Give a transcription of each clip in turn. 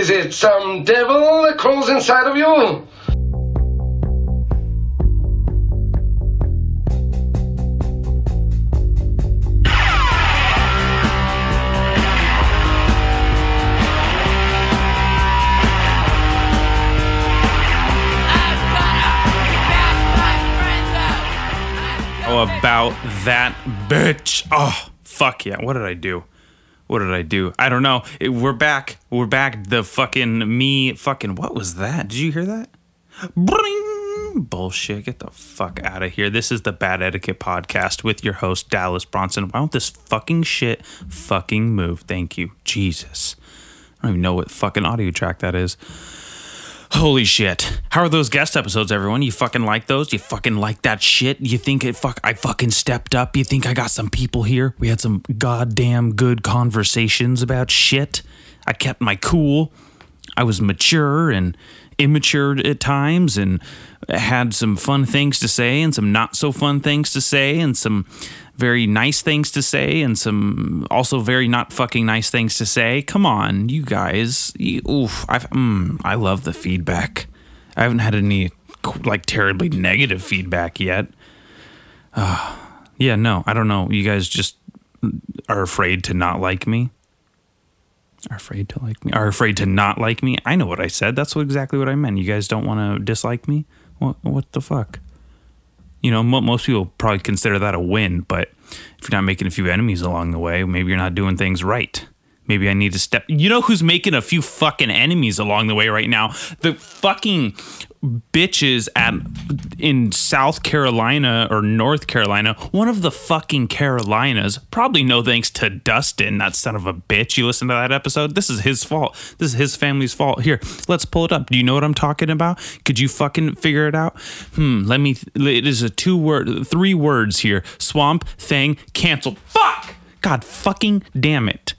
Is it some devil that crawls inside of you? Oh, about that bitch. Oh, fuck yeah. What did I do? What did I do? I don't know. It- we're back. We're back. The fucking me fucking what was that? Did you hear that? Bring bullshit. Get the fuck out of here. This is the Bad Etiquette podcast with your host Dallas Bronson. Why don't this fucking shit fucking move? Thank you. Jesus. I don't even know what fucking audio track that is. Holy shit. How are those guest episodes, everyone? You fucking like those? You fucking like that shit? You think it fuck I fucking stepped up? You think I got some people here? We had some goddamn good conversations about shit. I kept my cool. I was mature and immature at times and had some fun things to say and some not so fun things to say and some very nice things to say and some also very not fucking nice things to say. Come on, you guys. You, oof, I've, mm, I love the feedback. I haven't had any like terribly negative feedback yet. Uh, yeah, no, I don't know. You guys just are afraid to not like me. Are afraid to like me. Are afraid to not like me. I know what I said. That's what, exactly what I meant. You guys don't want to dislike me. What? What the fuck? You know, mo- most people probably consider that a win, but if you're not making a few enemies along the way, maybe you're not doing things right. Maybe I need to step. You know who's making a few fucking enemies along the way right now? The fucking bitches at in South Carolina or North Carolina, one of the fucking Carolinas. Probably no thanks to Dustin, that son of a bitch. You listen to that episode? This is his fault. This is his family's fault. Here, let's pull it up. Do you know what I'm talking about? Could you fucking figure it out? Hmm, let me it is a two word three words here. Swamp thing canceled. Fuck! God fucking damn it.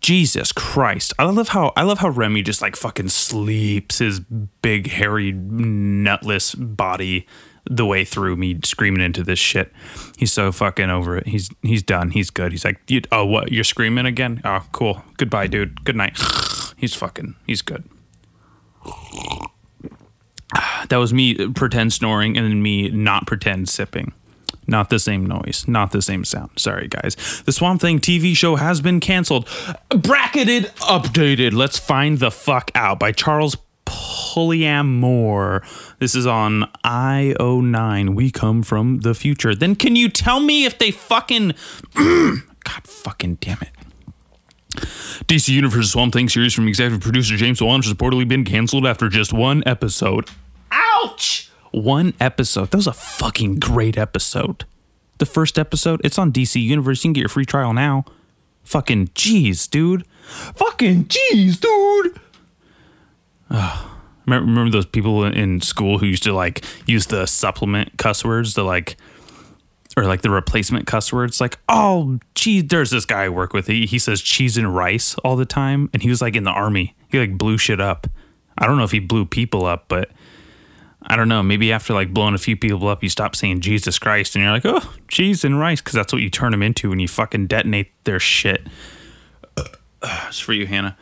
Jesus Christ. I love how I love how Remy just like fucking sleeps his big hairy nutless body the way through me screaming into this shit. He's so fucking over it. He's he's done. He's good. He's like, "Oh, what? You're screaming again? Oh, cool. Goodbye, dude. Good night." He's fucking he's good. That was me pretend snoring and then me not pretend sipping. Not the same noise, not the same sound. Sorry, guys. The Swamp Thing TV show has been canceled. Bracketed, updated. Let's find the fuck out by Charles Pulliam Moore. This is on io9. We come from the future. Then can you tell me if they fucking. God fucking damn it. DC Universe Swamp Thing series from executive producer James Wan has reportedly been canceled after just one episode. Ouch! One episode. That was a fucking great episode. The first episode, it's on DC Universe. You can get your free trial now. Fucking jeez, dude. Fucking jeez, dude. Ugh. Remember, remember those people in school who used to like use the supplement cuss words, the like, or like the replacement cuss words, like, oh, geez, there's this guy I work with. He, he says cheese and rice all the time. And he was like in the army. He like blew shit up. I don't know if he blew people up, but I don't know. Maybe after like blowing a few people up, you stop saying Jesus Christ and you're like, oh, cheese and rice, because that's what you turn them into when you fucking detonate their shit. Uh, it's for you, Hannah.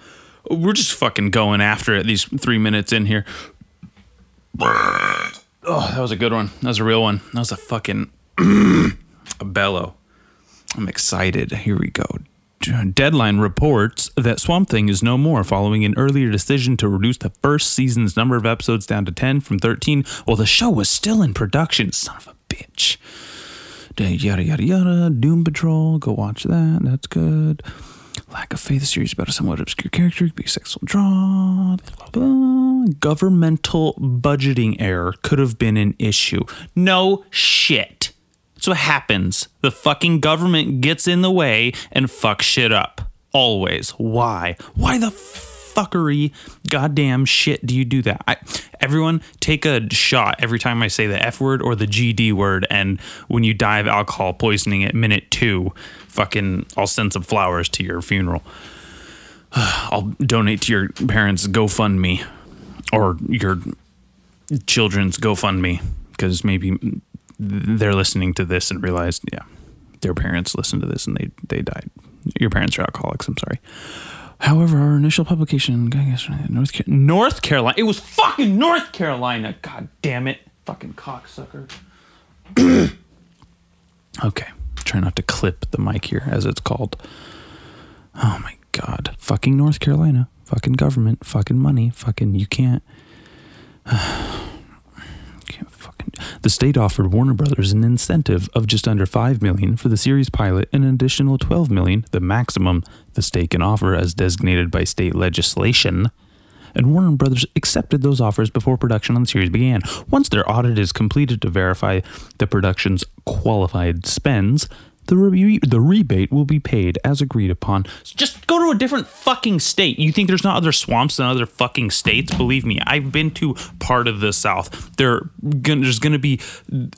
We're just fucking going after it. These three minutes in here. Oh, that was a good one. That was a real one. That was a fucking a bellow. I'm excited. Here we go. Deadline reports that Swamp Thing is no more following an earlier decision to reduce the first season's number of episodes down to 10 from 13 while the show was still in production. Son of a bitch. Yada, yada, yada. Doom Patrol. Go watch that. That's good. Lack of faith series about a somewhat obscure character. Be sexual draw. Blah, blah. Governmental budgeting error could have been an issue. No shit. That's what happens. The fucking government gets in the way and fucks shit up. Always. Why? Why the fuckery goddamn shit do you do that? I, everyone take a shot every time I say the F word or the GD word. And when you die of alcohol poisoning at minute two, fucking, I'll send some flowers to your funeral. I'll donate to your parents' GoFundMe or your children's GoFundMe because maybe they're listening to this and realized, yeah, their parents listened to this and they they died. Your parents are alcoholics. I'm sorry. However, our initial publication, North Car- North Carolina. It was fucking North Carolina. God damn it, fucking cocksucker. okay, try not to clip the mic here, as it's called. Oh my god, fucking North Carolina, fucking government, fucking money, fucking you can't. The state offered Warner Brothers an incentive of just under five million for the series pilot, and an additional twelve million, the maximum the state can offer as designated by state legislation. And Warner Brothers accepted those offers before production on the series began. Once their audit is completed to verify the production's qualified spends, the, re- the rebate will be paid as agreed upon. So just go to a different fucking state. You think there's not other swamps in other fucking states? Believe me, I've been to part of the South. There, there's going to be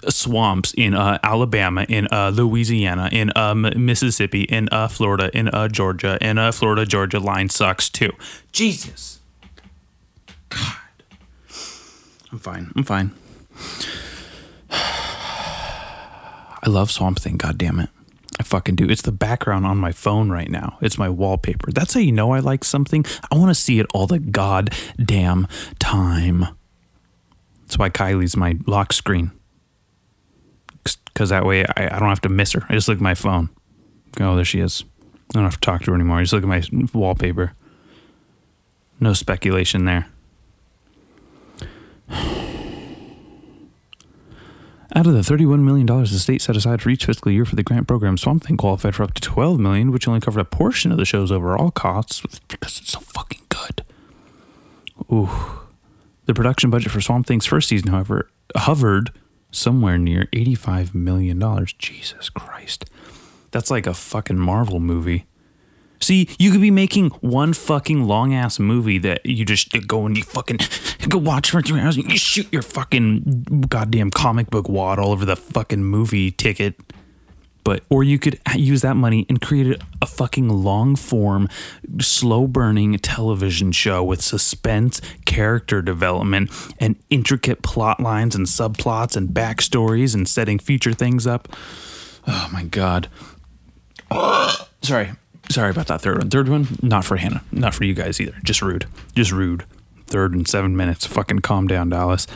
swamps in uh, Alabama, in uh, Louisiana, in uh, Mississippi, in uh, Florida, in uh, Georgia, and uh, Florida Georgia line sucks too. Jesus. God. I'm fine. I'm fine. I love Swamp Thing, god damn it. I fucking do. It's the background on my phone right now. It's my wallpaper. That's how you know I like something. I want to see it all the goddamn time. That's why Kylie's my lock screen. Because that way I, I don't have to miss her. I just look at my phone. Oh, there she is. I don't have to talk to her anymore. I just look at my wallpaper. No speculation there. Out of the $31 million the state set aside for each fiscal year for the grant program, Swamp Thing qualified for up to 12 million, which only covered a portion of the show's overall costs because it's so fucking good. Ooh. The production budget for Swamp Thing's first season, however, hovered somewhere near $85 million. Jesus Christ. That's like a fucking Marvel movie. See, you could be making one fucking long ass movie that you just go and you fucking go watch for three hours. And you shoot your fucking goddamn comic book wad all over the fucking movie ticket. But or you could use that money and create a fucking long form, slow burning television show with suspense, character development, and intricate plot lines and subplots and backstories and setting future things up. Oh my god. Sorry. Sorry about that third one. Third one, not for Hannah. Not for you guys either. Just rude. Just rude. Third and seven minutes. Fucking calm down, Dallas.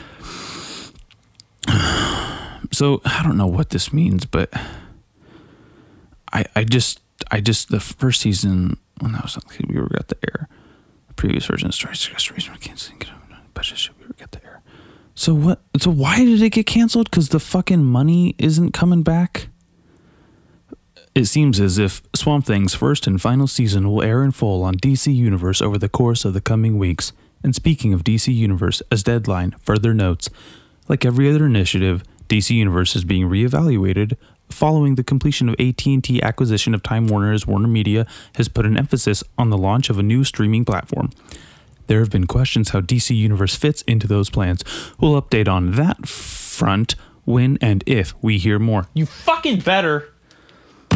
So I don't know what this means, but I I just I just the first season when that was we got the air. The previous version of Stories Restoration I can't of but we were get the air. So what so why did it get canceled? Because the fucking money isn't coming back? It seems as if Swamp Thing's first and final season will air in full on DC Universe over the course of the coming weeks. And speaking of DC Universe, as Deadline further notes, like every other initiative, DC Universe is being reevaluated following the completion of AT&T acquisition of Time Warner as Warner Media has put an emphasis on the launch of a new streaming platform. There have been questions how DC Universe fits into those plans. We'll update on that front when and if we hear more. You fucking better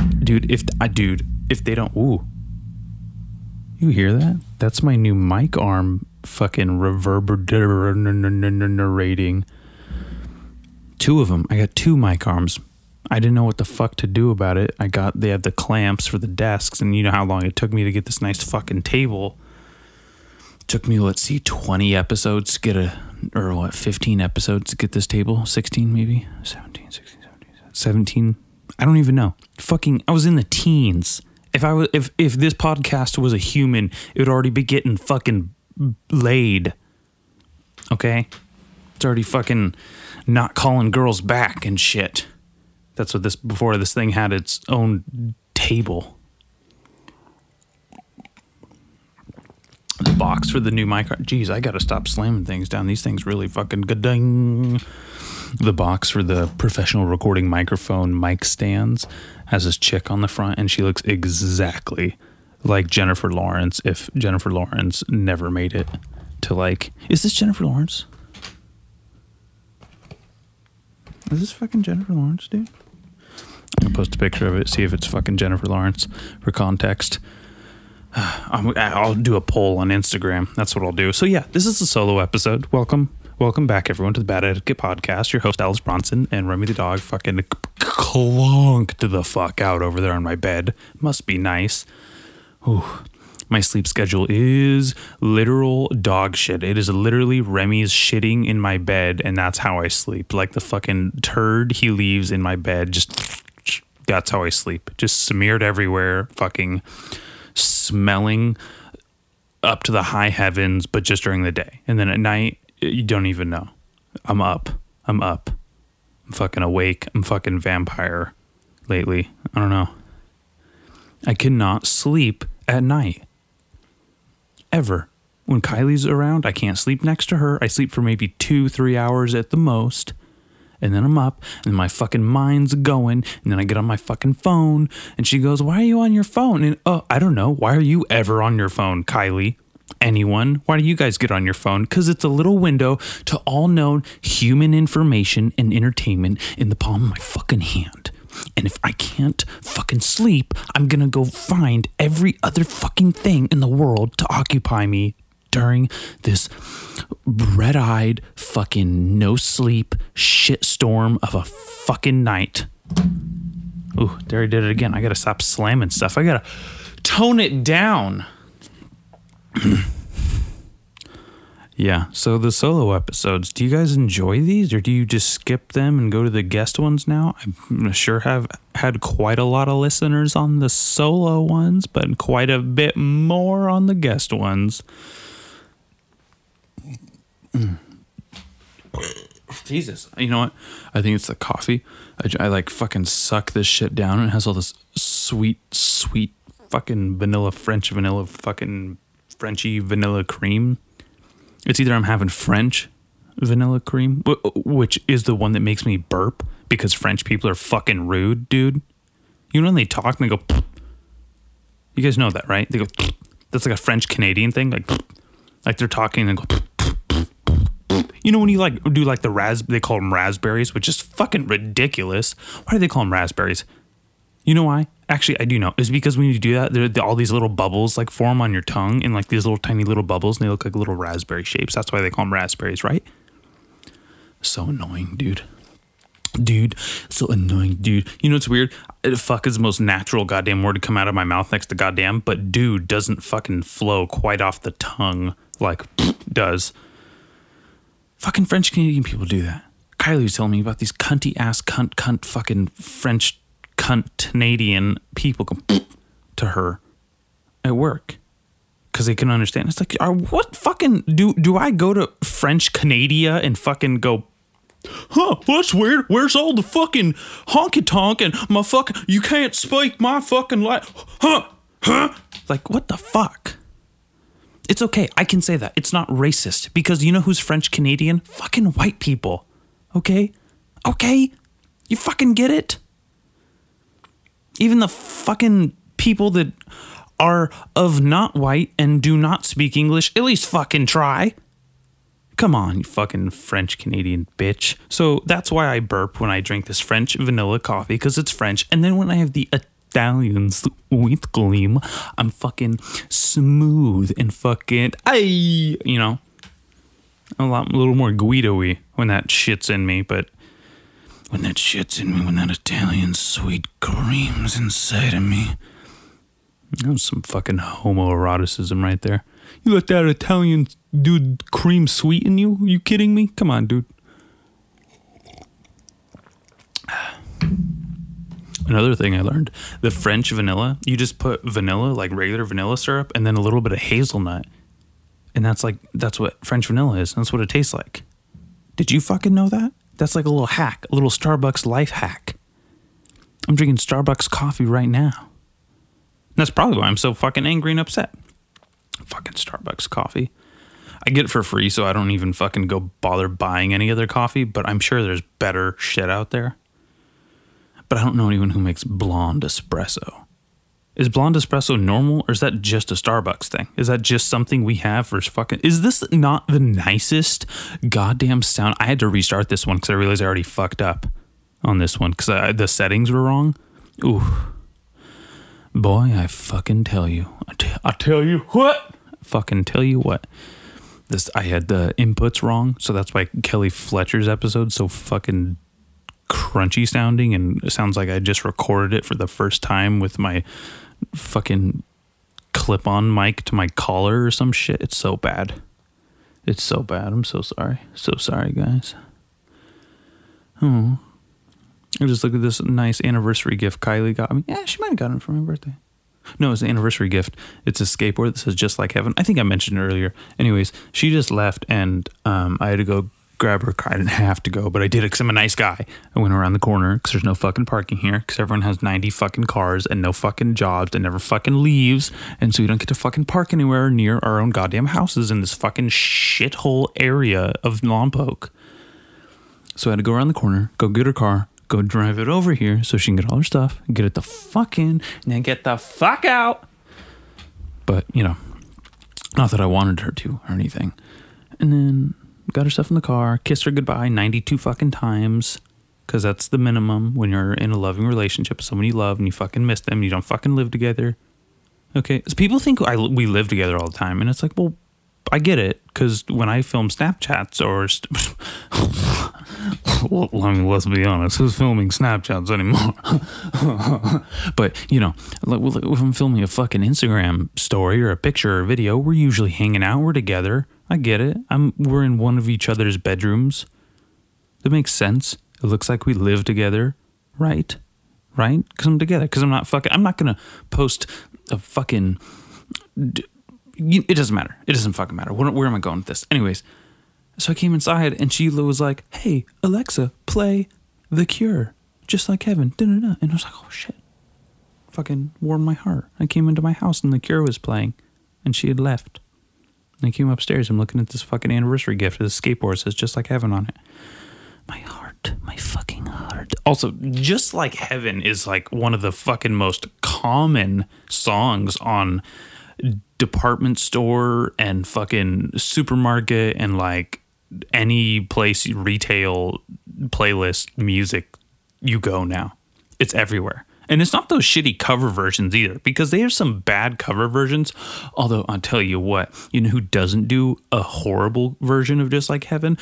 dude if i dude if they don't ooh. You hear that? That's my new mic arm fucking reverberating. Two of them i got two mic arms. I didn't know what the fuck to do about it. I got they have the clamps for the desks and you know how long it took me to get this nice fucking table? Took me let's see 20 episodes to get a or what 15 episodes to get this table? 16 maybe? 17 16 17 17 I don't even know. Fucking, I was in the teens. If I was, if if this podcast was a human, it would already be getting fucking laid. Okay, it's already fucking not calling girls back and shit. That's what this before this thing had its own table. The box for the new mic. Jeez, I gotta stop slamming things down. These things really fucking good. The box for the professional recording microphone mic stands has this chick on the front, and she looks exactly like Jennifer Lawrence if Jennifer Lawrence never made it to like. Is this Jennifer Lawrence? Is this fucking Jennifer Lawrence, dude? I'm gonna post a picture of it, see if it's fucking Jennifer Lawrence for context. i will do a poll on Instagram. That's what I'll do. So yeah, this is a solo episode. Welcome, welcome back everyone to the Bad Etiquette Podcast. Your host Dallas Bronson and Remy the dog fucking clonked the fuck out over there on my bed. Must be nice. Ooh. My sleep schedule is literal dog shit. It is literally Remy's shitting in my bed, and that's how I sleep. Like the fucking turd he leaves in my bed, just that's how I sleep. Just smeared everywhere, fucking smelling up to the high heavens, but just during the day. And then at night, you don't even know. I'm up. I'm up. I'm fucking awake. I'm fucking vampire lately. I don't know. I cannot sleep at night. Ever. When Kylie's around, I can't sleep next to her. I sleep for maybe two, three hours at the most. And then I'm up and my fucking mind's going. And then I get on my fucking phone and she goes, Why are you on your phone? And oh, I don't know. Why are you ever on your phone, Kylie? Anyone? Why do you guys get on your phone? Because it's a little window to all known human information and entertainment in the palm of my fucking hand. And if I can't fucking sleep, I'm gonna go find every other fucking thing in the world to occupy me during this red eyed, fucking no sleep shitstorm of a fucking night. Ooh, there I did it again. I gotta stop slamming stuff. I gotta tone it down. yeah, so the solo episodes, do you guys enjoy these or do you just skip them and go to the guest ones now? I sure have had quite a lot of listeners on the solo ones, but quite a bit more on the guest ones. Jesus, you know what? I think it's the coffee. I, I like fucking suck this shit down and it has all this sweet, sweet fucking vanilla French vanilla fucking Frenchy vanilla cream. It's either I'm having French vanilla cream, which is the one that makes me burp because French people are fucking rude, dude. You know when they talk and they go, you guys know that, right? They go, that's like a French Canadian thing, like, like they're talking and go. You know when you like do like the ras they call them raspberries, which is fucking ridiculous. Why do they call them raspberries? You know why? Actually, I do know. It's because when you do that, there, all these little bubbles like form on your tongue, and like these little tiny little bubbles, and they look like little raspberry shapes. That's why they call them raspberries, right? So annoying, dude. Dude, so annoying, dude. You know what's weird? Uh, fuck is the most natural goddamn word to come out of my mouth next to goddamn, but dude doesn't fucking flow quite off the tongue like does. Fucking French Canadian people do that. Kylie was telling me about these cunty ass cunt cunt fucking French Canadian people come to her at work because they can understand. It's like, are, what fucking do do I go to French Canada and fucking go? Huh? That's weird. Where's all the fucking honky tonk and my fucking? You can't speak my fucking like, huh? Huh? Like what the fuck? It's okay. I can say that. It's not racist because you know who's French Canadian? Fucking white people. Okay? Okay? You fucking get it? Even the fucking people that are of not white and do not speak English, at least fucking try. Come on, you fucking French Canadian bitch. So that's why I burp when I drink this French vanilla coffee because it's French. And then when I have the Italians sweet cream, I'm fucking smooth and fucking, ay, you know, a lot, a little more Guido-y when that shit's in me. But when that shit's in me, when that Italian sweet cream's inside of me, that was some fucking homoeroticism right there. You let that Italian dude cream sweeten you? you kidding me? Come on, dude. Another thing I learned the French vanilla, you just put vanilla, like regular vanilla syrup, and then a little bit of hazelnut. And that's like, that's what French vanilla is. That's what it tastes like. Did you fucking know that? That's like a little hack, a little Starbucks life hack. I'm drinking Starbucks coffee right now. That's probably why I'm so fucking angry and upset. Fucking Starbucks coffee. I get it for free, so I don't even fucking go bother buying any other coffee, but I'm sure there's better shit out there. But I don't know anyone who makes blonde espresso. Is blonde espresso normal or is that just a Starbucks thing? Is that just something we have for fucking. Is this not the nicest goddamn sound? I had to restart this one because I realized I already fucked up on this one because the settings were wrong. Ooh. Boy, I fucking tell you. I, t- I tell you what. fucking tell you what. This I had the inputs wrong, so that's why Kelly Fletcher's episode so fucking crunchy sounding and it sounds like I just recorded it for the first time with my fucking clip-on mic to my collar or some shit. It's so bad. It's so bad. I'm so sorry. So sorry, guys. Oh. I just look at this nice anniversary gift Kylie got me. Yeah, she might have gotten it for my birthday. No, it's an anniversary gift. It's a skateboard that says "Just Like Heaven." I think I mentioned earlier. Anyways, she just left, and um, I had to go grab her car. I didn't have to go, but I did it because I'm a nice guy. I went around the corner because there's no fucking parking here because everyone has 90 fucking cars and no fucking jobs and never fucking leaves, and so we don't get to fucking park anywhere near our own goddamn houses in this fucking shithole area of Lompoc. So I had to go around the corner, go get her car, go drive it over here so she can get all her stuff, get it the fuck in, and then get the fuck out. But, you know, not that I wanted her to or anything. And then got her stuff in the car, kissed her goodbye 92 fucking times. Because that's the minimum when you're in a loving relationship with someone you love and you fucking miss them. and You don't fucking live together. Okay. So people think I, we live together all the time. And it's like, well, I get it. Because when I film Snapchats or. St- well, I mean, let's be honest. Who's filming Snapchats anymore? but, you know, if I'm filming a fucking Instagram story or a picture or a video, we're usually hanging out. We're together. I get it. I'm. We're in one of each other's bedrooms. That makes sense. It looks like we live together, right? Right? Because I'm together. Because I'm not fucking. I'm not gonna post a fucking. It doesn't matter. It doesn't fucking matter. Where, where am I going with this? Anyways, so I came inside and Sheila was like, "Hey Alexa, play The Cure, just like Heaven." Da-da-da. And I was like, "Oh shit!" Fucking warmed my heart. I came into my house and The Cure was playing, and she had left. I came upstairs. I'm looking at this fucking anniversary gift. This skateboard says "Just like Heaven" on it. My heart, my fucking heart. Also, "Just like Heaven" is like one of the fucking most common songs on department store and fucking supermarket and like any place retail playlist music you go now. It's everywhere. And it's not those shitty cover versions either, because they have some bad cover versions. Although I'll tell you what, you know who doesn't do a horrible version of Just Like Heaven?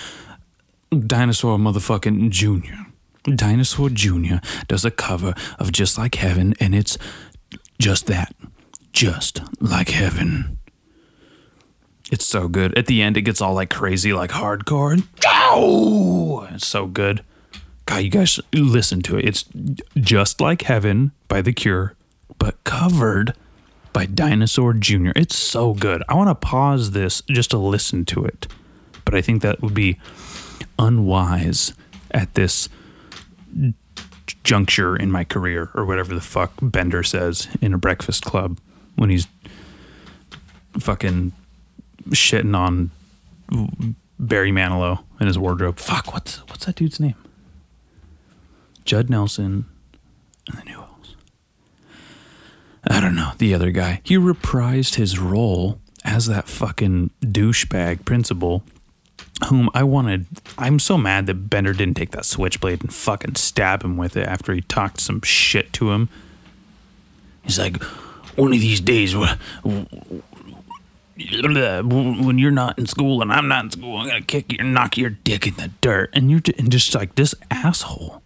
Dinosaur motherfucking Junior. Dinosaur Junior does a cover of Just Like Heaven, and it's just that. Just like heaven. It's so good. At the end, it gets all like crazy, like hardcore. Ow! It's so good. God, you guys listen to it. It's just like heaven by The Cure, but covered by Dinosaur Jr. It's so good. I want to pause this just to listen to it, but I think that would be unwise at this juncture in my career or whatever the fuck Bender says in a breakfast club when he's fucking shitting on Barry Manilow in his wardrobe. Fuck, what's what's that dude's name? Judd Nelson and then who? I don't know. The other guy. He reprised his role as that fucking douchebag principal whom I wanted. I'm so mad that Bender didn't take that switchblade and fucking stab him with it after he talked some shit to him. He's like, one of these days, when you're not in school and I'm not in school, I'm gonna kick you knock your dick in the dirt. And you're and just like this asshole,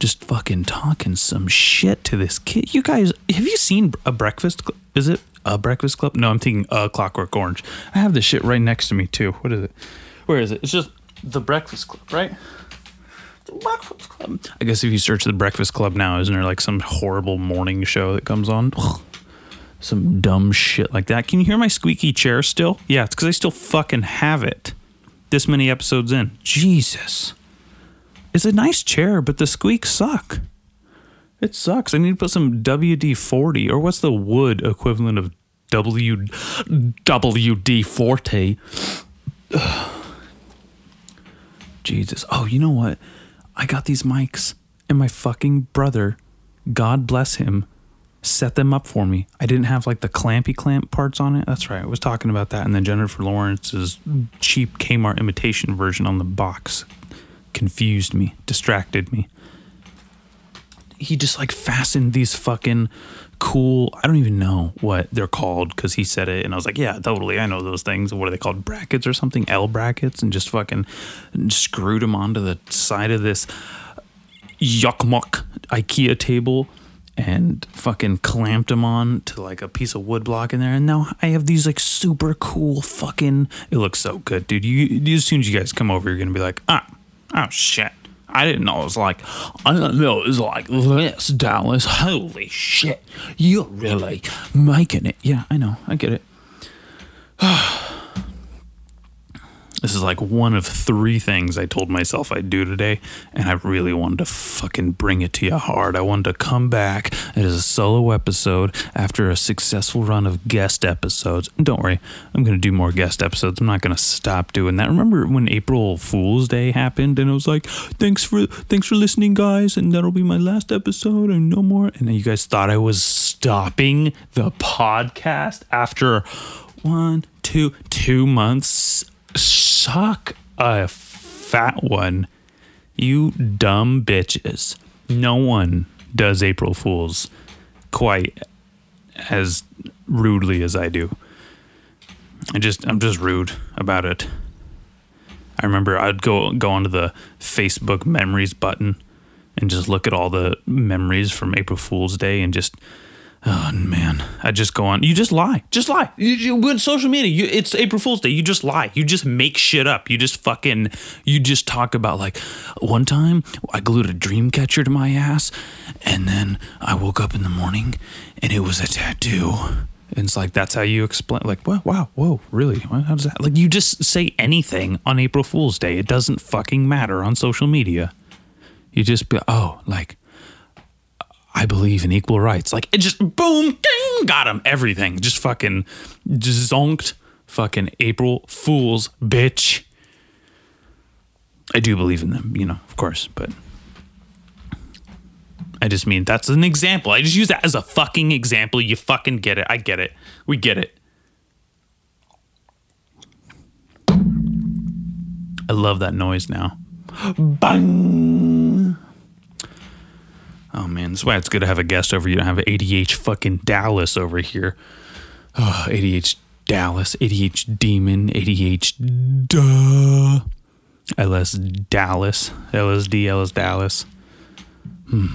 just fucking talking some shit to this kid. You guys, have you seen a Breakfast? Cl- Is it a Breakfast Club? No, I'm thinking a Clockwork Orange. I have this shit right next to me too. What is it? Where is it? It's just the Breakfast Club, right? The Breakfast Club. I guess if you search the Breakfast Club now, isn't there like some horrible morning show that comes on? some dumb shit like that. Can you hear my squeaky chair still? Yeah, it's because I still fucking have it. This many episodes in. Jesus. It's a nice chair, but the squeaks suck. It sucks. I need to put some WD 40, or what's the wood equivalent of W WD 40? Jesus. Oh, you know what? I got these mics, and my fucking brother, God bless him, set them up for me. I didn't have like the clampy clamp parts on it. That's right. I was talking about that. And then Jennifer Lawrence's cheap Kmart imitation version on the box confused me, distracted me. He just like fastened these fucking cool, I don't even know what they're called because he said it. And I was like, yeah, totally. I know those things. What are they called? Brackets or something? L brackets. And just fucking screwed them onto the side of this yuckmuck IKEA table and fucking clamped them on to like a piece of wood block in there. And now I have these like super cool fucking. It looks so good, dude. You, as soon as you guys come over, you're gonna be like, ah, oh shit. I didn't know it was like, I didn't know it was like this, Dallas. Holy shit. You're really making it. Yeah, I know. I get it. This is like one of three things I told myself I'd do today, and I really wanted to fucking bring it to you hard. I wanted to come back. It is a solo episode after a successful run of guest episodes. And don't worry, I'm going to do more guest episodes. I'm not going to stop doing that. Remember when April Fool's Day happened, and I was like, "Thanks for thanks for listening, guys," and that'll be my last episode, and no more. And then you guys thought I was stopping the podcast after one, two, two months suck a fat one. You dumb bitches. No one does April Fools quite as rudely as I do. I just I'm just rude about it. I remember I'd go go onto the Facebook memories button and just look at all the memories from April Fool's Day and just Oh man, I just go on. You just lie. Just lie. You, you with social media, you, it's April Fool's Day. You just lie. You just make shit up. You just fucking. You just talk about like one time I glued a dream catcher to my ass, and then I woke up in the morning and it was a tattoo. And it's like that's how you explain. Like, wow, wow, whoa, really? How does that? Like, you just say anything on April Fool's Day. It doesn't fucking matter on social media. You just be oh, like I believe in equal rights. Like it just boom, ding, got him. Everything just fucking just zonked. Fucking April Fools, bitch. I do believe in them, you know, of course, but I just mean that's an example. I just use that as a fucking example. You fucking get it. I get it. We get it. I love that noise now. Bang. Oh man, that's why it's good to have a guest over. You don't have ADH fucking Dallas over here. Oh, ADH Dallas, ADH Demon, ADH Duh, LS Dallas, LSD, LS Dallas. Hmm.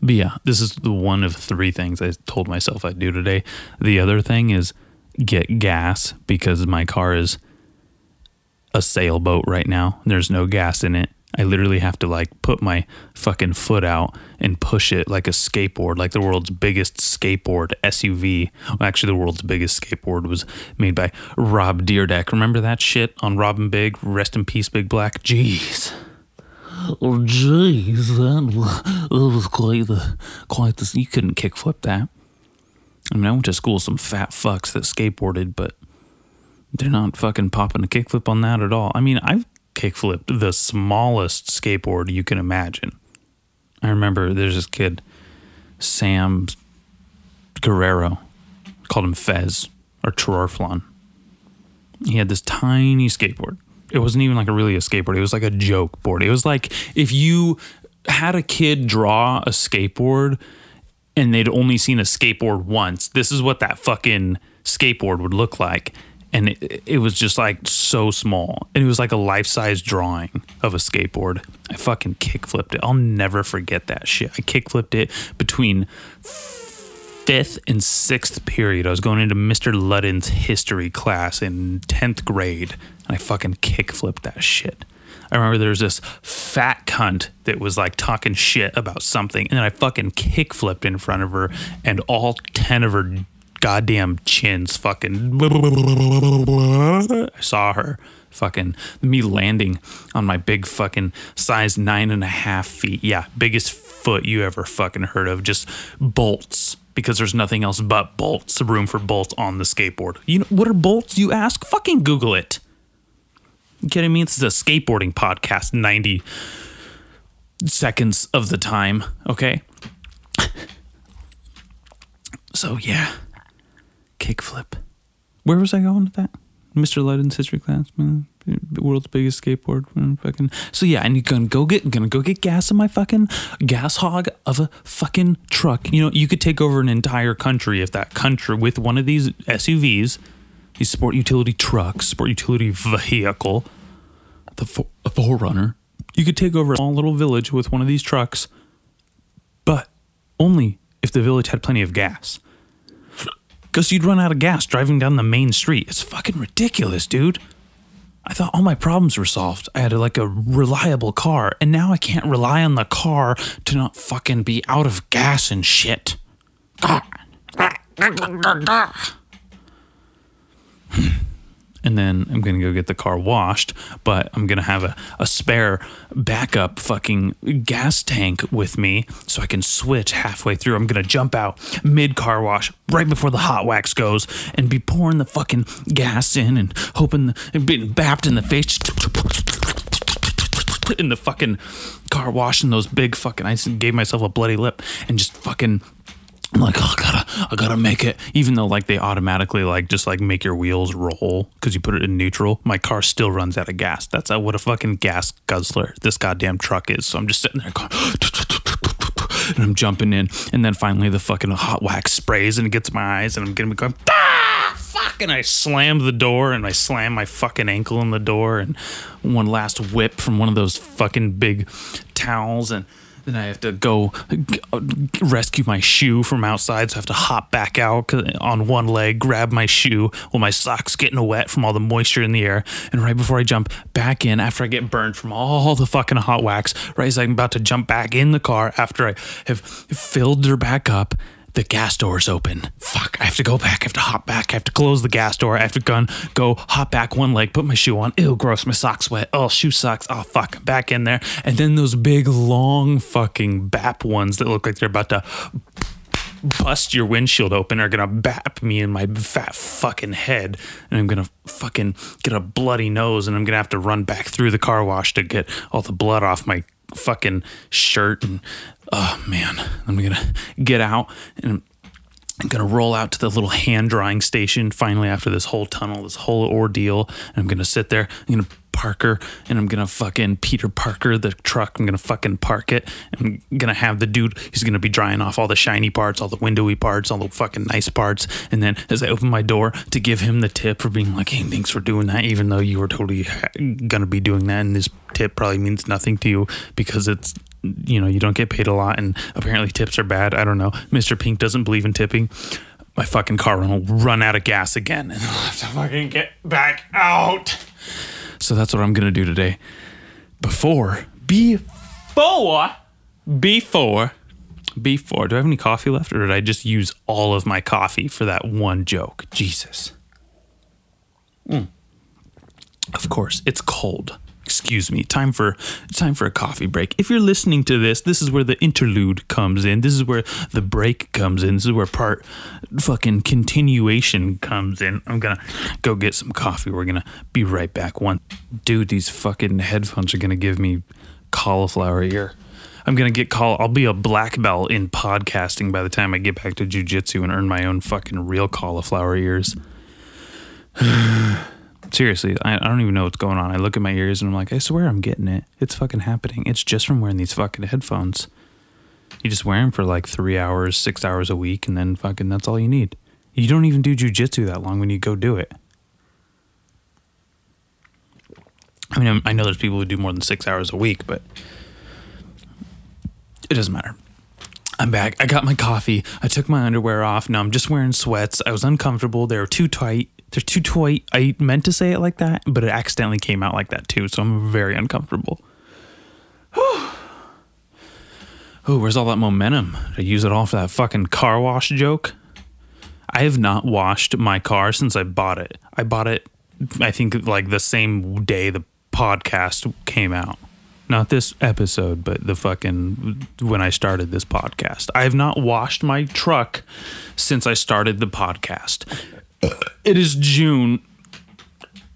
But yeah, this is the one of three things I told myself I'd do today. The other thing is get gas because my car is a sailboat right now. There's no gas in it. I literally have to like put my fucking foot out and push it like a skateboard, like the world's biggest skateboard SUV. Well, actually, the world's biggest skateboard was made by Rob Dyrdek. Remember that shit on Rob & Big? Rest in peace, Big Black. Jeez. Oh, jeez, that, that was quite the quite the. You couldn't kickflip that. I mean, I went to school with some fat fucks that skateboarded, but they're not fucking popping a kickflip on that at all. I mean, I've kickflipped the smallest skateboard you can imagine. I remember there's this kid, Sam Guerrero, called him Fez or Trorflon. He had this tiny skateboard. It wasn't even like a really a skateboard. It was like a joke board. It was like if you had a kid draw a skateboard and they'd only seen a skateboard once. This is what that fucking skateboard would look like and it, it was just like so small. And it was like a life-size drawing of a skateboard. I fucking kickflipped it. I'll never forget that shit. I kickflipped it between fifth and sixth period. I was going into mr ludden's history class in 10th grade and i fucking kickflipped that shit. I remember there was this fat cunt that was like talking shit about something, and then I fucking kickflipped in front of her, and all 10 of her goddamn chins fucking I saw her fucking me landing on my big fucking size nine and a half feet. Yeah, biggest foot you ever fucking heard of. Just bolts because there's nothing else but bolts. Room for bolts on the skateboard. You know what are bolts? You ask. Fucking Google it. You kidding me? This is a skateboarding podcast. Ninety seconds of the time. Okay. so yeah kickflip. Where was I going with that? Mr. Ludden's history class, man. World's biggest skateboard, fucking. So yeah, and you're gonna go get, gonna go get gas in my fucking gas hog of a fucking truck. You know, you could take over an entire country if that country with one of these SUVs, these sport utility trucks, sport utility vehicle, the for, a 4Runner. You could take over a small little village with one of these trucks, but only if the village had plenty of gas. Because you'd run out of gas driving down the main street. It's fucking ridiculous, dude. I thought all my problems were solved. I had like a reliable car, and now I can't rely on the car to not fucking be out of gas and shit. Hmm. And then I'm gonna go get the car washed, but I'm gonna have a, a spare backup fucking gas tank with me so I can switch halfway through. I'm gonna jump out mid car wash right before the hot wax goes and be pouring the fucking gas in and hoping and being bapped in the face in the fucking car wash those big fucking I gave myself a bloody lip and just fucking I'm like, oh, I gotta, I gotta make it. Even though like they automatically like just like make your wheels roll because you put it in neutral, my car still runs out of gas. That's what a fucking gas guzzler this goddamn truck is. So I'm just sitting there going, and I'm jumping in, and then finally the fucking hot wax sprays and it gets my eyes, and I'm be going, ah, fuck, and I slam the door, and I slam my fucking ankle in the door, and one last whip from one of those fucking big towels, and then I have to go uh, rescue my shoe from outside. So I have to hop back out uh, on one leg, grab my shoe while my sock's getting wet from all the moisture in the air. And right before I jump back in, after I get burned from all the fucking hot wax, right as I'm about to jump back in the car after I have filled her back up, the gas door's open. Fuck, I have to go back. I have to hop back. I have to close the gas door. I have to gun, go hop back one leg, put my shoe on. Ew, gross. My socks wet. Oh, shoe socks. Oh, fuck. Back in there. And then those big, long fucking BAP ones that look like they're about to bust your windshield open are gonna bap me in my fat fucking head and I'm gonna fucking get a bloody nose and I'm gonna have to run back through the car wash to get all the blood off my fucking shirt and oh man i'm gonna get out and i'm gonna roll out to the little hand drying station finally after this whole tunnel this whole ordeal and i'm gonna sit there i'm gonna Parker and I'm gonna fucking Peter Parker the truck. I'm gonna fucking park it. I'm gonna have the dude. He's gonna be drying off all the shiny parts, all the windowy parts, all the fucking nice parts. And then as I open my door to give him the tip for being like, "Hey, thanks for doing that," even though you were totally gonna be doing that, and this tip probably means nothing to you because it's you know you don't get paid a lot, and apparently tips are bad. I don't know. Mr. Pink doesn't believe in tipping my fucking car will run out of gas again and I'll have to fucking get back out. So that's what I'm to do today. Before, before, before, before. Do I have any coffee left or did I just use all of my coffee for that one joke? Jesus. Mm. Of course, it's cold excuse me time for time for a coffee break. If you're listening to this this is where the interlude comes in. This is where the break comes in. This is where part fucking continuation comes in. I'm gonna go get some coffee. We're gonna be right back. One dude these fucking headphones are gonna give me cauliflower ear. I'm gonna get call i'll be a black belt in podcasting by the time i get back to jiu-jitsu and earn my own fucking real cauliflower ears Seriously, I, I don't even know what's going on. I look at my ears and I'm like, I swear I'm getting it. It's fucking happening. It's just from wearing these fucking headphones. You just wear them for like three hours, six hours a week, and then fucking that's all you need. You don't even do jujitsu that long when you go do it. I mean, I know there's people who do more than six hours a week, but it doesn't matter. I'm back. I got my coffee. I took my underwear off. Now I'm just wearing sweats. I was uncomfortable. They were too tight they're too toy. I meant to say it like that, but it accidentally came out like that too. So I'm very uncomfortable. oh, where's all that momentum? Did I use it all for that fucking car wash joke? I have not washed my car since I bought it. I bought it, I think, like the same day the podcast came out. Not this episode, but the fucking when I started this podcast. I have not washed my truck since I started the podcast. It is June.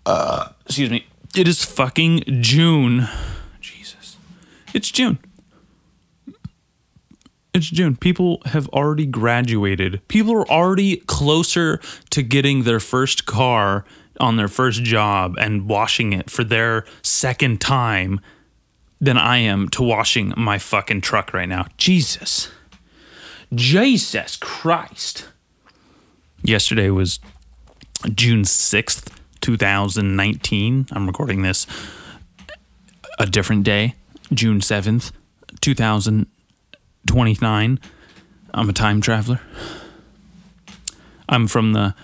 Uh, excuse me. It is fucking June. Jesus. It's June. It's June. People have already graduated. People are already closer to getting their first car on their first job and washing it for their second time than I am to washing my fucking truck right now. Jesus. Jesus Christ. Yesterday was June 6th, 2019. I'm recording this a different day, June 7th, 2029. I'm a time traveler. I'm from the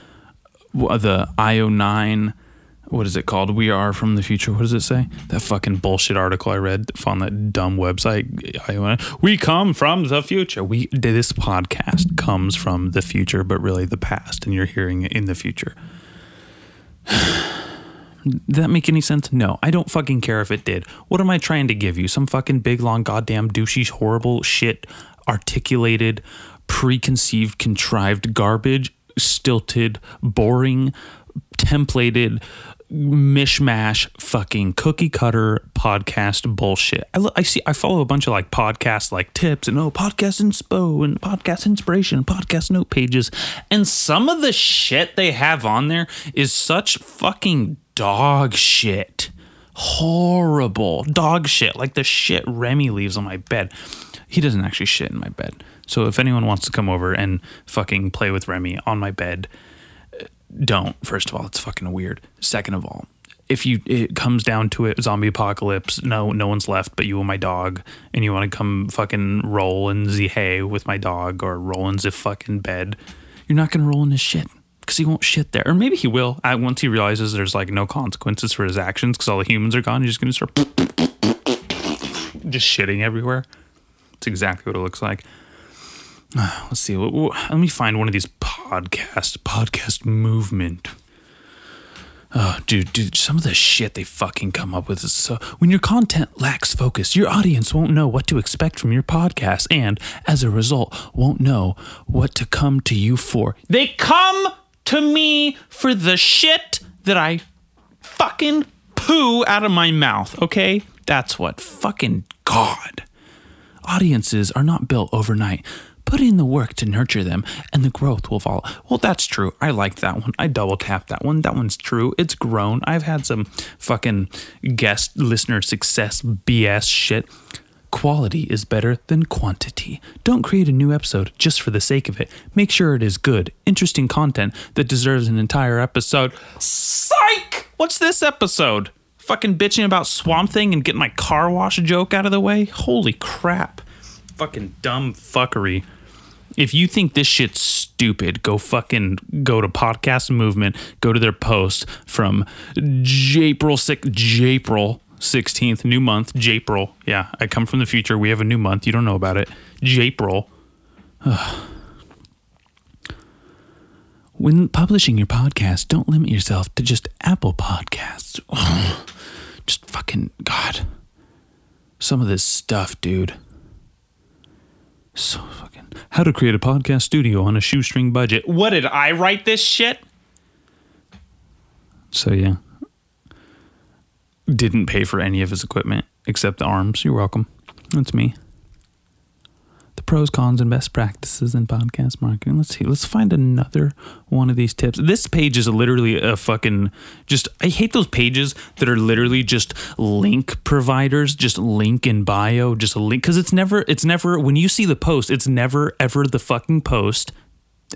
the IO9. What is it called? We are from the future. What does it say? That fucking bullshit article I read on that dumb website. IO9. We come from the future. We this podcast comes from the future, but really the past, and you're hearing it in the future. Did that make any sense? No, I don't fucking care if it did. What am I trying to give you? Some fucking big, long, goddamn, douchey, horrible shit, articulated, preconceived, contrived garbage, stilted, boring, templated, mishmash, fucking cookie cutter podcast bullshit. I, I see, I follow a bunch of like podcast like tips and oh, podcast inspo and podcast inspiration, podcast note pages. And some of the shit they have on there is such fucking dog shit. Horrible dog shit. Like the shit Remy leaves on my bed. He doesn't actually shit in my bed. So if anyone wants to come over and fucking play with Remy on my bed, don't. First of all, it's fucking weird. Second of all, if you it comes down to it, zombie apocalypse, no no one's left but you and my dog, and you want to come fucking roll in the hay with my dog or roll in the fucking bed, you're not gonna roll in his shit because he won't shit there, or maybe he will. Uh, once he realizes there's like no consequences for his actions because all the humans are gone, he's just gonna start just shitting everywhere. It's exactly what it looks like. Let's see. Let me find one of these podcast podcast movement. Oh, dude, dude, some of the shit they fucking come up with is so. When your content lacks focus, your audience won't know what to expect from your podcast, and as a result, won't know what to come to you for. They come to me for the shit that I fucking poo out of my mouth, okay? That's what fucking God. Audiences are not built overnight. Put in the work to nurture them, and the growth will follow. Well, that's true. I like that one. I double tap that one. That one's true. It's grown. I've had some fucking guest listener success BS shit. Quality is better than quantity. Don't create a new episode just for the sake of it. Make sure it is good, interesting content that deserves an entire episode. Psych! What's this episode? Fucking bitching about Swamp Thing and getting my car wash joke out of the way? Holy crap. Fucking dumb fuckery. If you think this shit's stupid, go fucking go to Podcast Movement, go to their post from April 6th, April 16th, new month, April. Yeah, I come from the future. We have a new month. You don't know about it. April. When publishing your podcast, don't limit yourself to just Apple Podcasts. just fucking God. Some of this stuff, dude. So fucking. How to create a podcast studio on a shoestring budget. What did I write this shit? So yeah. Didn't pay for any of his equipment except the arms. You're welcome. That's me. Pros, cons, and best practices in podcast marketing. Let's see. Let's find another one of these tips. This page is literally a fucking just. I hate those pages that are literally just link providers, just link in bio, just a link because it's never. It's never when you see the post. It's never ever the fucking post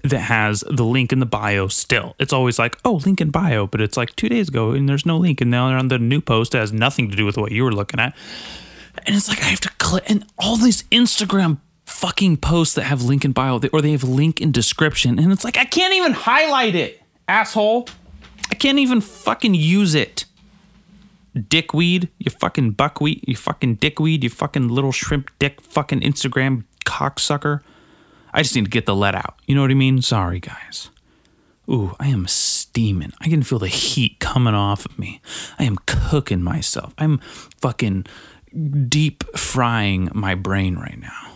that has the link in the bio still. It's always like, oh, link in bio, but it's like two days ago and there's no link. And now they're on the new post that has nothing to do with what you were looking at. And it's like, I have to click. And all these Instagram fucking posts that have link in bio or they have link in description. And it's like, I can't even highlight it, asshole. I can't even fucking use it. Dickweed, you fucking buckwheat, you fucking dickweed, you fucking little shrimp dick fucking Instagram cocksucker. I just need to get the let out. You know what I mean? Sorry, guys. Ooh, I am steaming. I can feel the heat coming off of me. I am cooking myself. I'm fucking deep frying my brain right now.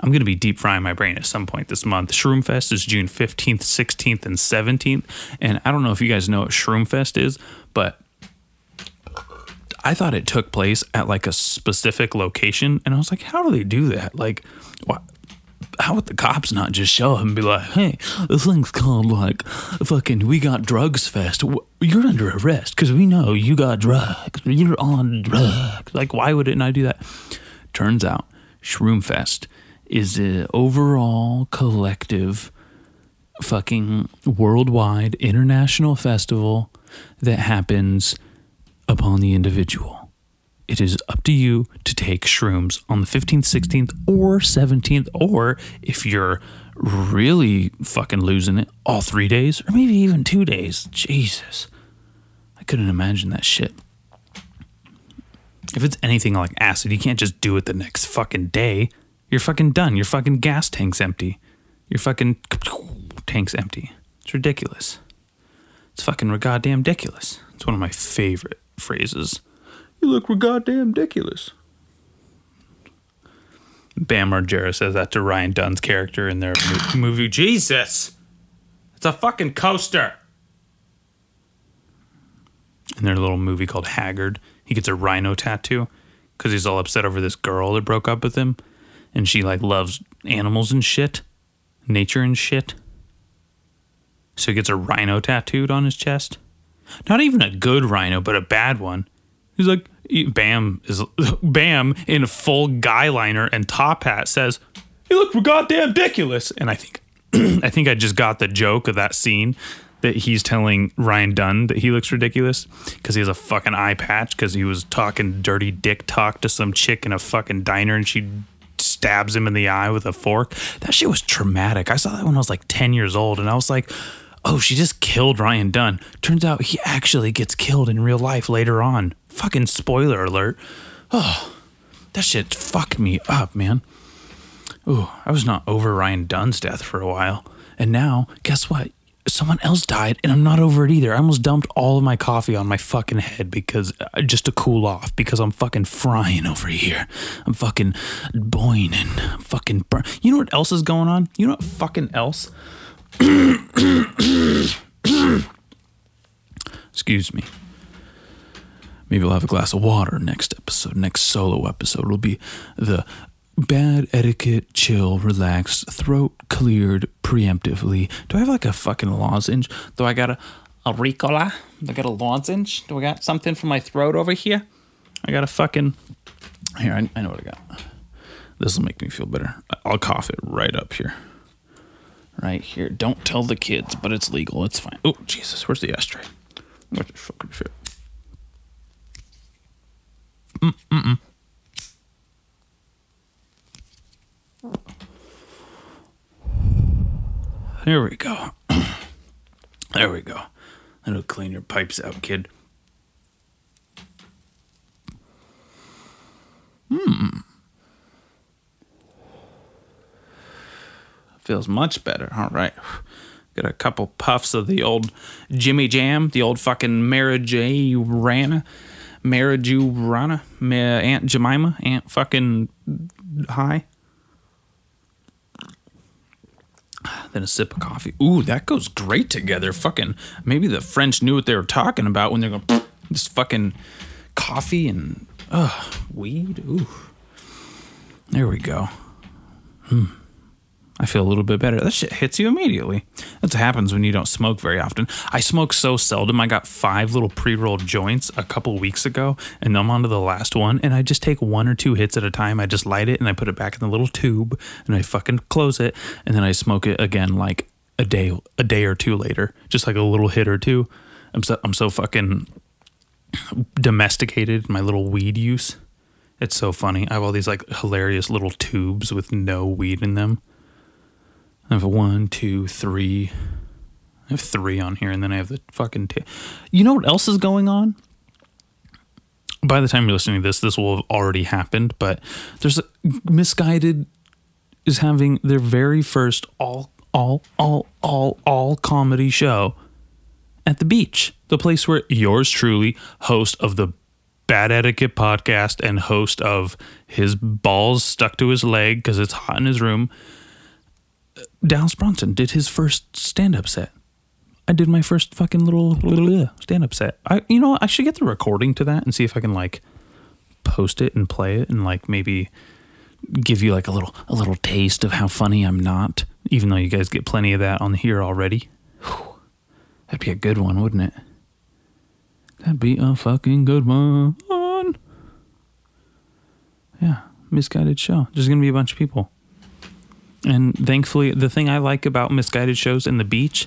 I'm going to be deep frying my brain at some point this month. Shroomfest is June 15th, 16th, and 17th. And I don't know if you guys know what Shroomfest is, but I thought it took place at like a specific location. And I was like, how do they do that? Like, how would the cops not just show up and be like, hey, this thing's called like fucking We Got Drugs Fest. You're under arrest because we know you got drugs. You're on drugs. Like, why would it not do that? Turns out, Shroomfest is an overall collective fucking worldwide international festival that happens upon the individual. it is up to you to take shrooms on the 15th, 16th, or 17th, or if you're really fucking losing it, all three days, or maybe even two days. Jesus. I couldn't imagine that shit. If it's anything like acid, you can't just do it the next fucking day. You're fucking done. Your fucking gas tank's empty. Your fucking tank's empty. It's ridiculous. It's fucking goddamn ridiculous. It's one of my favorite phrases. You look goddamn ridiculous. Bam Margera says that to Ryan Dunn's character in their movie. Jesus! It's a fucking coaster! In their little movie called Haggard, he gets a rhino tattoo because he's all upset over this girl that broke up with him. And she, like, loves animals and shit, nature and shit. So he gets a rhino tattooed on his chest. Not even a good rhino, but a bad one. He's like, Bam is Bam in full guy liner and top hat says, "You look goddamn ridiculous." And I think, I think I just got the joke of that scene that he's telling Ryan Dunn that he looks ridiculous because he has a fucking eye patch because he was talking dirty dick talk to some chick in a fucking diner and she stabs him in the eye with a fork. That shit was traumatic. I saw that when I was like 10 years old and I was like, oh, she just killed Ryan Dunn. Turns out he actually gets killed in real life later on. Fucking spoiler alert. Oh, that shit fucked me up, man. Ooh, I was not over Ryan Dunn's death for a while. And now, guess what? Someone else died, and I'm not over it either. I almost dumped all of my coffee on my fucking head because uh, just to cool off because I'm fucking frying over here. I'm fucking boiling. I'm fucking burn. You know what else is going on? You know what fucking else? Excuse me. Maybe I'll have a glass of water next episode. Next solo episode will be the bad etiquette, chill, relaxed, throat cleared preemptively. Do I have like a fucking lozenge? Do I got a, a Ricola? Do I got a lozenge? Do I got something for my throat over here? I got a fucking. Here, I, I know what I got. This will make me feel better. I'll cough it right up here. Right here. Don't tell the kids, but it's legal. It's fine. Oh, Jesus. Where's the ashtray? Where's the fucking shit? Mm-mm. There we go. there we go. That'll clean your pipes out, kid. Hmm. Feels much better. All right. Got a couple puffs of the old Jimmy Jam, the old fucking marijuana, marijuana, Ma- Aunt Jemima, Aunt fucking high. Then a sip of coffee. Ooh, that goes great together. Fucking maybe the French knew what they were talking about when they're going this fucking coffee and uh weed. Ooh. There we go. Hmm. I feel a little bit better. That shit hits you immediately. That's what happens when you don't smoke very often. I smoke so seldom. I got five little pre rolled joints a couple weeks ago, and I'm on to the last one. And I just take one or two hits at a time. I just light it and I put it back in the little tube, and I fucking close it, and then I smoke it again like a day, a day or two later, just like a little hit or two. I'm so I'm so fucking domesticated my little weed use. It's so funny. I have all these like hilarious little tubes with no weed in them. I have one, two, three. I have three on here, and then I have the fucking. T- you know what else is going on? By the time you're listening to this, this will have already happened. But there's a misguided is having their very first all, all, all, all, all comedy show at the beach, the place where yours truly, host of the Bad Etiquette podcast and host of his balls stuck to his leg because it's hot in his room Dallas Bronson did his first stand up set. I did my first fucking little stand up set. I you know, I should get the recording to that and see if I can like post it and play it and like maybe give you like a little a little taste of how funny I'm not, even though you guys get plenty of that on here already. Whew. That'd be a good one, wouldn't it? That'd be a fucking good one. Yeah, misguided show. There's gonna be a bunch of people. And thankfully, the thing I like about misguided shows and the beach,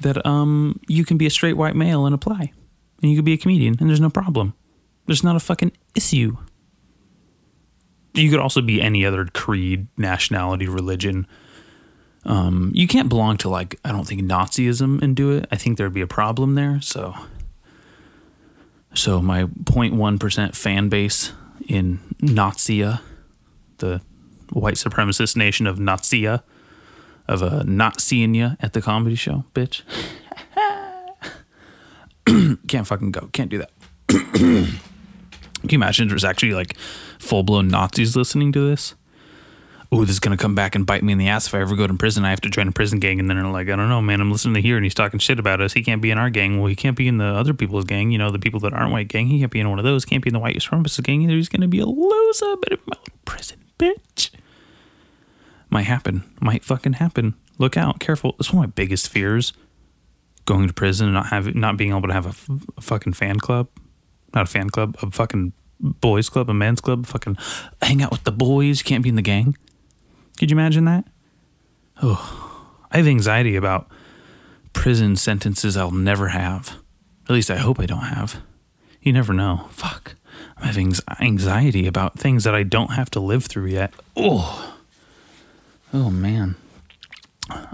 that um you can be a straight white male and apply, and you can be a comedian, and there's no problem. There's not a fucking issue. You could also be any other creed, nationality, religion. Um, you can't belong to like I don't think Nazism and do it. I think there'd be a problem there. So, so my 0.1 percent fan base in Nazia, the white supremacist nation of Nazia, of a not seeing you at the comedy show, bitch. Can't fucking go. Can't do that. Can you imagine there's actually like full blown Nazis listening to this? Oh, this is gonna come back and bite me in the ass if I ever go to prison. I have to join a prison gang, and then they're like, I don't know, man. I'm listening to here, and he's talking shit about us. He can't be in our gang. Well, he can't be in the other people's gang. You know, the people that aren't white gang. He can't be in one of those. Can't be in the white supremacist gang either. He's gonna be a loser. But in my little prison, bitch. Might happen. Might fucking happen. Look out. Careful. It's one of my biggest fears. Going to prison and not having, not being able to have a, f- a fucking fan club, not a fan club, a fucking boys club, a men's club, fucking hang out with the boys. You can't be in the gang. Could you imagine that? Oh, I have anxiety about prison sentences I'll never have. At least I hope I don't have. You never know. Fuck. I'm having anxiety about things that I don't have to live through yet. Oh. Oh man.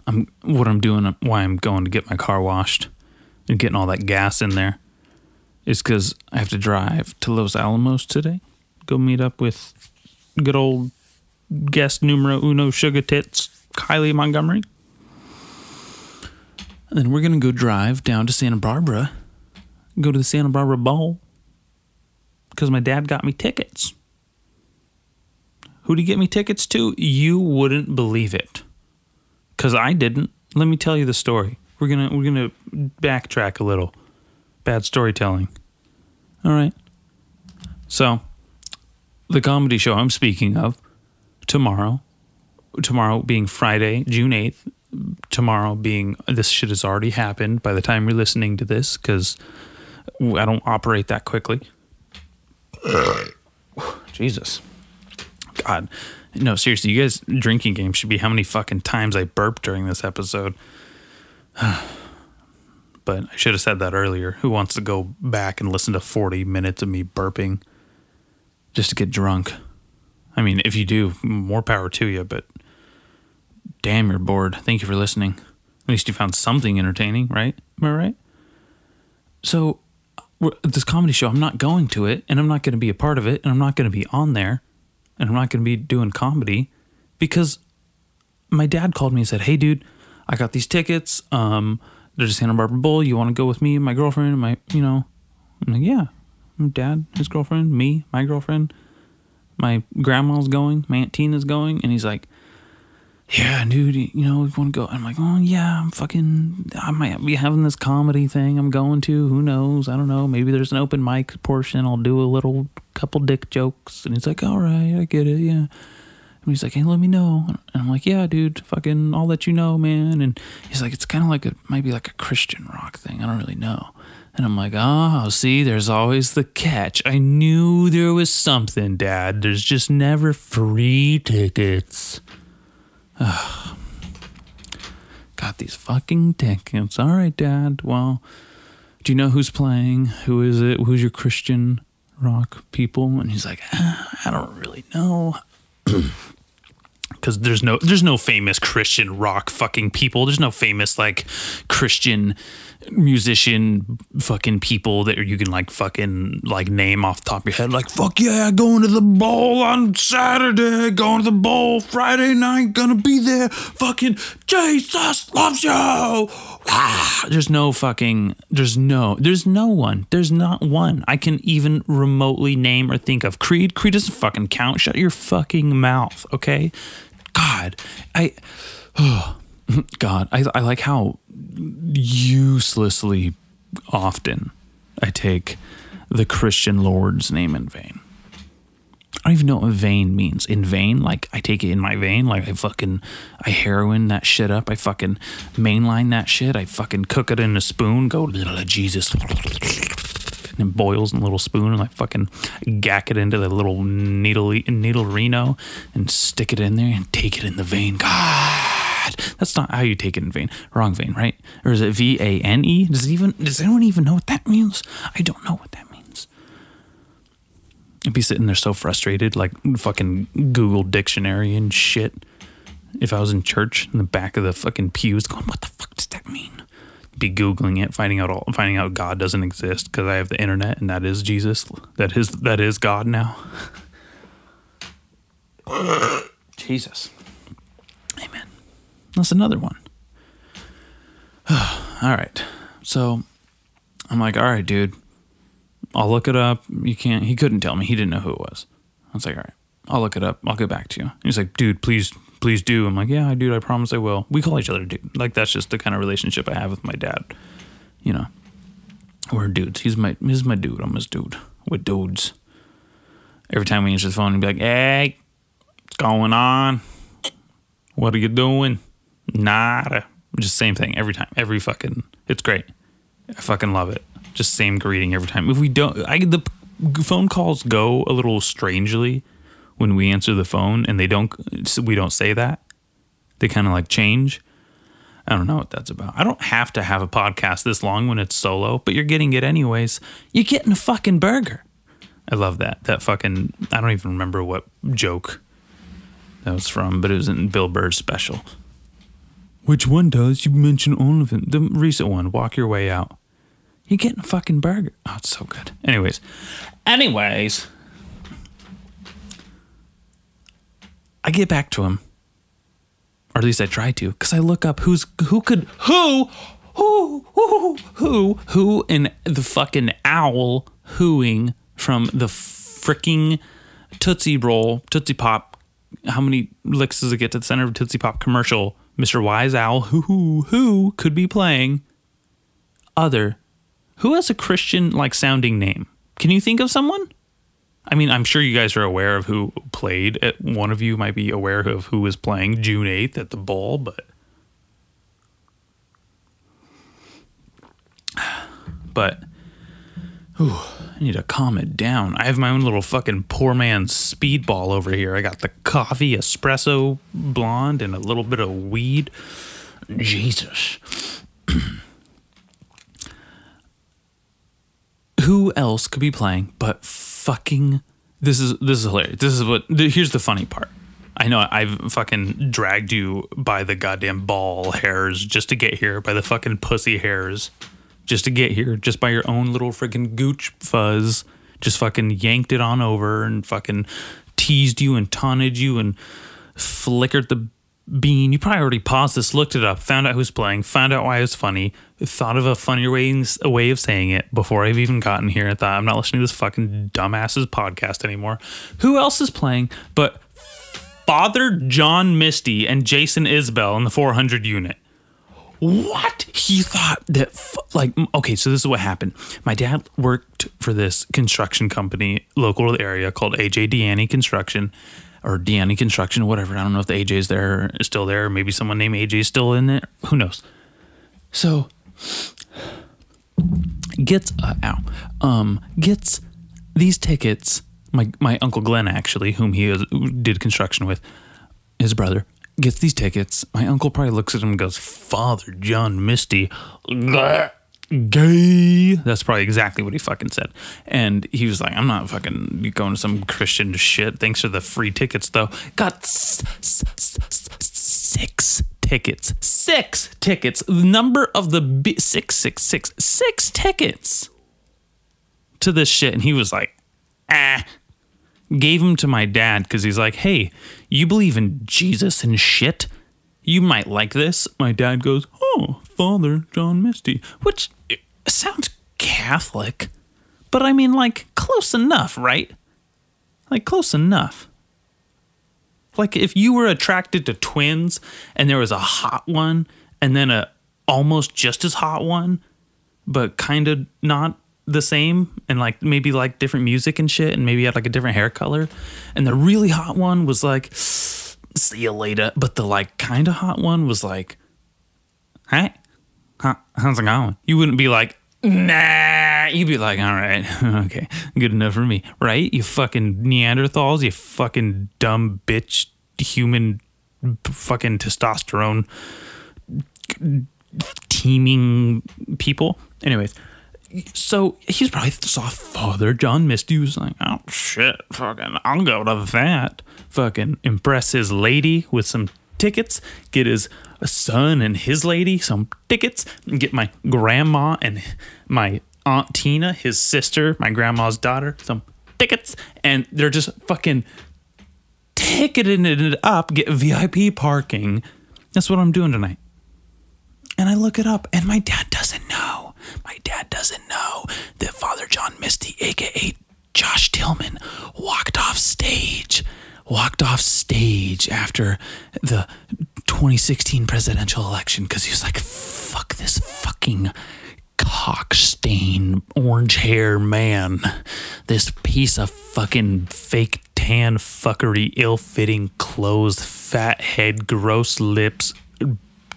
I'm what I'm doing why I'm going to get my car washed and getting all that gas in there is cuz I have to drive to Los Alamos today. Go meet up with good old guest numero uno sugar tits Kylie Montgomery. And then we're going to go drive down to Santa Barbara. Go to the Santa Barbara Bowl because my dad got me tickets. Who'd he get me tickets to? You wouldn't believe it. Cause I didn't. Let me tell you the story. We're gonna we're gonna backtrack a little. Bad storytelling. All right. So, the comedy show I'm speaking of tomorrow, tomorrow being Friday, June 8th, tomorrow being this shit has already happened by the time you're listening to this because I don't operate that quickly. Jesus. God. No, seriously, you guys drinking game should be how many fucking times I burped during this episode. but I should have said that earlier. Who wants to go back and listen to 40 minutes of me burping just to get drunk? I mean, if you do, more power to you, but damn, you're bored. Thank you for listening. At least you found something entertaining, right? Am I right? So, this comedy show, I'm not going to it, and I'm not going to be a part of it, and I'm not going to be on there and I'm not going to be doing comedy because my dad called me and said, "Hey, dude, I got these tickets. Um, they're Santa Barbara Bowl. You want to go with me my girlfriend and my, you know?" I'm like, "Yeah." My dad, his girlfriend, me, my girlfriend, my grandma's going, my aunt Tina's going, and he's like, "Yeah, dude, you know, we want to go." I'm like, "Oh yeah, I'm fucking. I might be having this comedy thing. I'm going to. Who knows? I don't know. Maybe there's an open mic portion. I'll do a little couple dick jokes." And he's like, "All right, I get it. Yeah." And he's like, "Hey, let me know." And I'm like, "Yeah, dude, fucking, I'll let you know, man." And he's like, "It's kind of like a maybe like a Christian rock thing. I don't really know." And I'm like, oh, see, there's always the catch. I knew there was something, Dad. There's just never free tickets. Got these fucking tickets. All right, Dad. Well, do you know who's playing? Who is it? Who's your Christian rock people? And he's like, ah, I don't really know. Because there's no there's no famous Christian rock fucking people. There's no famous like Christian musician fucking people that you can like fucking like name off top of your head. Like fuck yeah going to the bowl on saturday going to the bowl friday night gonna be there. Fucking jesus loves you. Ah, there's no fucking there's no there's no one. There's not one i can even remotely name or think of. Creed creed doesn't fucking count. Shut your fucking mouth okay god i oh, god I, I like how uselessly often I take the Christian Lord's name in vain. I don't even know what vain means. In vain, like I take it in my vein, like I fucking I heroin that shit up. I fucking mainline that shit. I fucking cook it in a spoon. Go little Jesus, and it boils in a little spoon, and I fucking gack it into the little needle needle reno and stick it in there and take it in the vein. God. That's not how you take it in vein. Wrong vein, right? Or is it V A N E? Does even does anyone even know what that means? I don't know what that means. I'd be sitting there so frustrated, like fucking Google Dictionary and shit. If I was in church in the back of the fucking pews, going, "What the fuck does that mean?" Be googling it, finding out all, finding out God doesn't exist because I have the internet and that is Jesus. That is that is God now. Jesus. Amen. That's another one. all right. So I'm like, all right, dude. I'll look it up. You can't. He couldn't tell me. He didn't know who it was. I was like, all right, I'll look it up. I'll get back to you. He's like, dude, please, please do. I'm like, yeah, I dude, I promise I will. We call each other dude. Like that's just the kind of relationship I have with my dad. You know, we're dudes. He's my he's my dude. I'm his dude. We're dudes. Every time we answer the phone, he'd be like, hey, what's going on? What are you doing? Nada. Just same thing every time. Every fucking. It's great. I fucking love it. Just same greeting every time. If we don't, I the phone calls go a little strangely when we answer the phone, and they don't. We don't say that. They kind of like change. I don't know what that's about. I don't have to have a podcast this long when it's solo, but you're getting it anyways. You're getting a fucking burger. I love that. That fucking. I don't even remember what joke that was from, but it was in Bill Burr's special. Which one does? You mention all of them. The recent one, Walk Your Way Out. You're getting a fucking burger. Oh, it's so good. Anyways, anyways, I get back to him, or at least I try to, because I look up who's who could who who who who who in the fucking owl hooing from the freaking Tootsie Roll Tootsie Pop. How many licks does it get to the center of Tootsie Pop commercial? Mr. Wise Owl, who who who could be playing other who has a Christian like sounding name? Can you think of someone? I mean, I'm sure you guys are aware of who played. At, one of you might be aware of who was playing June 8th at the ball, but but whew, I need to calm it down. I have my own little fucking poor man's speedball over here. I got the coffee espresso blonde and a little bit of weed. Jesus. who else could be playing but fucking this is this is hilarious. This is what here's the funny part. I know I've fucking dragged you by the goddamn ball hairs just to get here, by the fucking pussy hairs just to get here, just by your own little freaking gooch fuzz. Just fucking yanked it on over and fucking teased you and taunted you and flickered the bean. You probably already paused this, looked it up, found out who's playing, found out why it was funny, thought of a funnier way, a way of saying it before I've even gotten here. I thought, I'm not listening to this fucking dumbasses podcast anymore. Who else is playing but Father John Misty and Jason Isbell in the 400 unit? What? He thought that, like, okay, so this is what happened. My dad worked for this construction company local to the area called AJ Diani Construction or Diani Construction, whatever. I don't know if the AJ is there, is still there. Maybe someone named AJ is still in there. Who knows? So, gets, uh, ow, um, gets these tickets. My, my uncle Glenn, actually, whom he was, did construction with, his brother, gets these tickets. My uncle probably looks at him and goes, Father John Misty, gay. That's probably exactly what he fucking said. And he was like, I'm not fucking going to some Christian shit. Thanks for the free tickets, though. Got six tickets. Six tickets. The number of the six, six, six, six tickets to this shit. And he was like, ah gave him to my dad because he's like, hey, you believe in Jesus and shit? You might like this. My dad goes, oh, Father John Misty, which sounds Catholic, but I mean, like, close enough, right? Like, close enough. Like, if you were attracted to twins and there was a hot one and then a almost just as hot one, but kind of not the same and like maybe like different music and shit and maybe had like a different hair color and the really hot one was like see you later but the like kind of hot one was like hey how, how's it going? You wouldn't be like nah you'd be like all right okay good enough for me right? You fucking neanderthals you fucking dumb bitch human fucking testosterone teeming people. Anyways so he's probably saw Father John Misty was like, oh shit, fucking, I'll go to that. Fucking impress his lady with some tickets, get his son and his lady some tickets, and get my grandma and my aunt Tina, his sister, my grandma's daughter, some tickets, and they're just fucking ticketing it up, get VIP parking. That's what I'm doing tonight. And I look it up, and my dad doesn't know. My dad doesn't know that Father John Misty, aka Josh Tillman, walked off stage. Walked off stage after the 2016 presidential election because he was like, fuck this fucking cock stain orange hair man. This piece of fucking fake tan fuckery, ill fitting clothes, fat head, gross lips,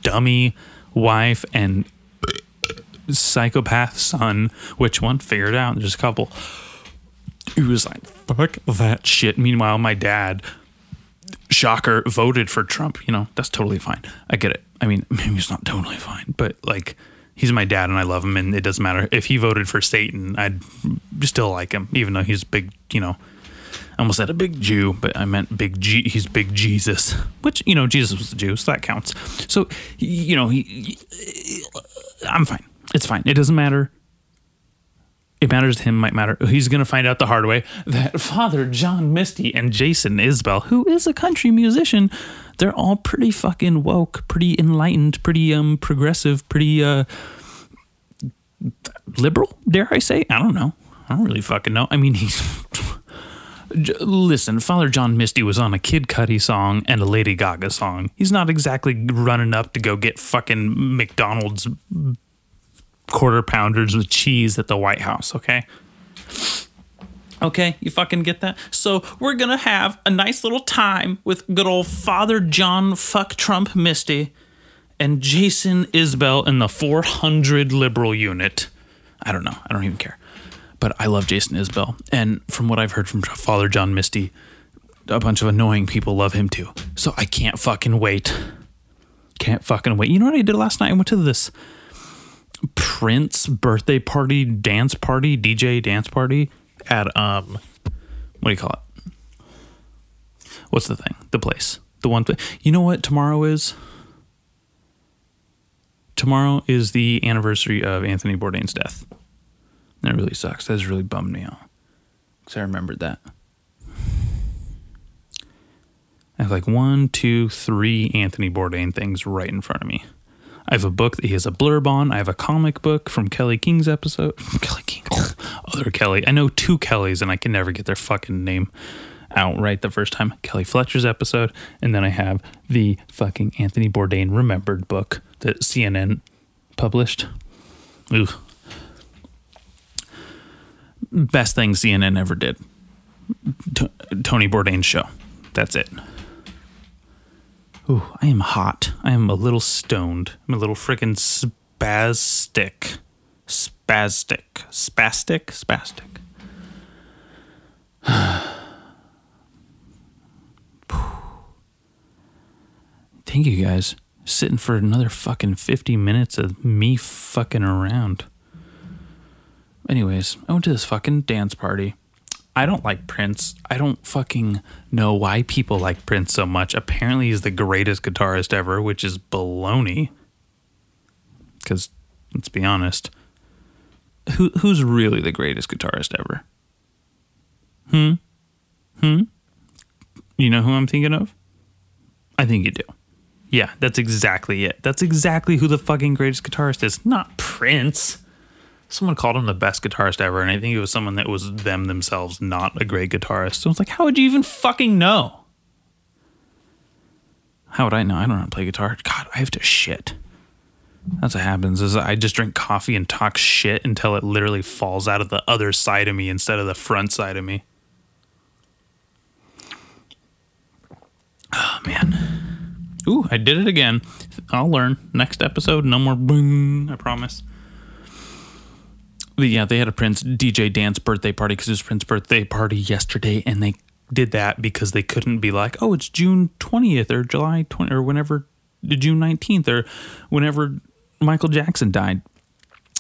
dummy wife, and psychopath son. Which one? Figure it out. There's a couple. He was like, fuck that shit. Meanwhile, my dad, shocker, voted for Trump. You know, that's totally fine. I get it. I mean, maybe it's not totally fine, but like, he's my dad and I love him, and it doesn't matter. If he voted for Satan, I'd still like him, even though he's big, you know. I almost said a big Jew, but I meant big G. He's big Jesus, which you know Jesus was a Jew, so that counts. So you know he, I'm fine. It's fine. It doesn't matter. It matters to him. Might matter. He's gonna find out the hard way that Father John Misty and Jason Isbell, who is a country musician, they're all pretty fucking woke, pretty enlightened, pretty um progressive, pretty uh liberal. Dare I say? I don't know. I don't really fucking know. I mean, he's Listen, Father John Misty was on a Kid Cudi song and a Lady Gaga song. He's not exactly running up to go get fucking McDonald's quarter pounders with cheese at the White House, okay? Okay, you fucking get that? So we're gonna have a nice little time with good old Father John Fuck Trump Misty and Jason Isbell in the 400 liberal unit. I don't know. I don't even care but I love Jason Isbell. And from what I've heard from Father John Misty, a bunch of annoying people love him too. So I can't fucking wait. Can't fucking wait. You know what I did last night? I went to this Prince birthday party, dance party, DJ dance party at um what do you call it? What's the thing? The place. The one thing. You know what tomorrow is? Tomorrow is the anniversary of Anthony Bourdain's death. That really sucks. That's really bummed me out. Because I remembered that. I have like one, two, three Anthony Bourdain things right in front of me. I have a book that he has a blurb on. I have a comic book from Kelly King's episode. Kelly King. Other Kelly. I know two Kellys and I can never get their fucking name out right the first time. Kelly Fletcher's episode. And then I have the fucking Anthony Bourdain Remembered book that CNN published. Ooh, best thing CNN ever did. T- Tony Bourdain's show. That's it. Ooh, I am hot. I am a little stoned. I'm a little freaking spastic. Spastic. Spastic? Spastic. Thank you guys. Sitting for another fucking 50 minutes of me fucking around. Anyways, I went to this fucking dance party. I don't like Prince. I don't fucking know why people like Prince so much. Apparently, he's the greatest guitarist ever, which is baloney. Because, let's be honest, who who's really the greatest guitarist ever? Hmm? Hmm? You know who I'm thinking of? I think you do. Yeah, that's exactly it. That's exactly who the fucking greatest guitarist is. Not Prince someone called him the best guitarist ever, and I think it was someone that was them themselves not a great guitarist. So I was like, how would you even fucking know? How would I know? I don't know how to play guitar. God, I have to shit. That's what happens. Is I just drink coffee and talk shit until it literally falls out of the other side of me instead of the front side of me. Oh man. Ooh, I did it again. I'll learn. Next episode, no more boom. I promise yeah, they had a Prince DJ dance birthday party because it was Prince's birthday party yesterday, and they did that because they couldn't be like, oh, it's June twentieth or July twenty or whenever June nineteenth or whenever Michael Jackson died.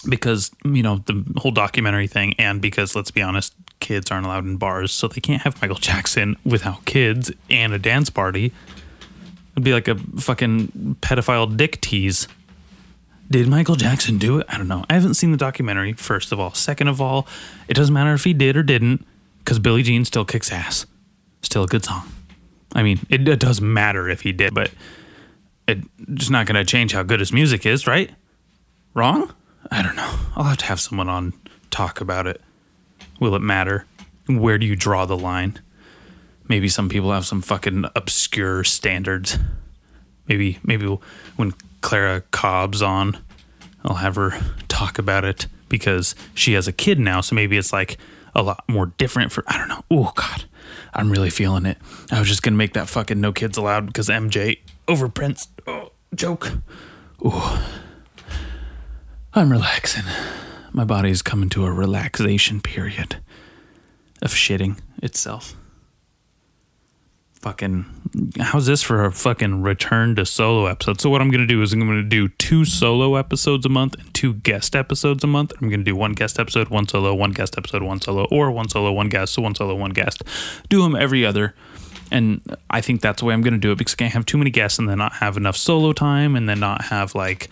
because you know the whole documentary thing, and because let's be honest, kids aren't allowed in bars, so they can't have Michael Jackson without kids and a dance party. It'd be like a fucking pedophile dick tease. Did Michael Jackson do it? I don't know. I haven't seen the documentary, first of all. Second of all, it doesn't matter if he did or didn't, because Billie Jean still kicks ass. Still a good song. I mean, it, it does matter if he did, but it's not going to change how good his music is, right? Wrong? I don't know. I'll have to have someone on talk about it. Will it matter? Where do you draw the line? Maybe some people have some fucking obscure standards. Maybe maybe when Clara Cobb's on, I'll have her talk about it because she has a kid now, so maybe it's like a lot more different for I don't know. Oh god. I'm really feeling it. I was just gonna make that fucking no kids allowed because MJ over Prince oh, joke. Ooh. I'm relaxing. My body's coming to a relaxation period of shitting itself. Fucking, how's this for a fucking return to solo episode? So, what I'm gonna do is I'm gonna do two solo episodes a month and two guest episodes a month. I'm gonna do one guest episode, one solo, one guest episode, one solo, or one solo, one guest, so one solo, one guest. Do them every other. And I think that's the way I'm gonna do it because I can't have too many guests and then not have enough solo time and then not have like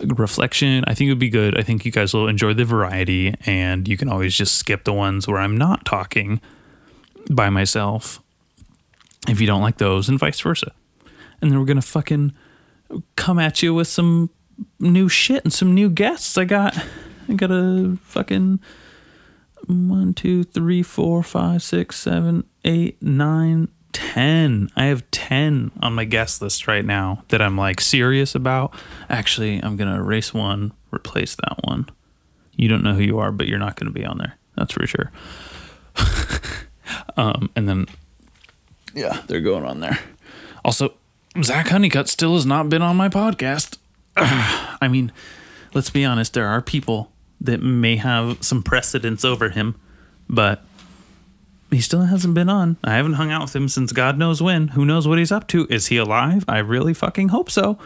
reflection. I think it would be good. I think you guys will enjoy the variety, and you can always just skip the ones where I'm not talking by myself if you don't like those, and vice versa. And then we're gonna fucking come at you with some new shit and some new guests. I got, I got a fucking one, two, three, four, five, six, seven, eight, nine, ten. I have ten on my guest list right now that I'm like serious about. Actually, I'm gonna erase one, replace that one. You don't know who you are, but you're not gonna be on there. That's for sure. um, and then, yeah, they're going on there. Also, Zach Honeycutt still has not been on my podcast. I mean, let's be honest. There are people that may have some precedence over him, but he still hasn't been on. I haven't hung out with him since God knows when. Who knows what he's up to? Is he alive? I really fucking hope so.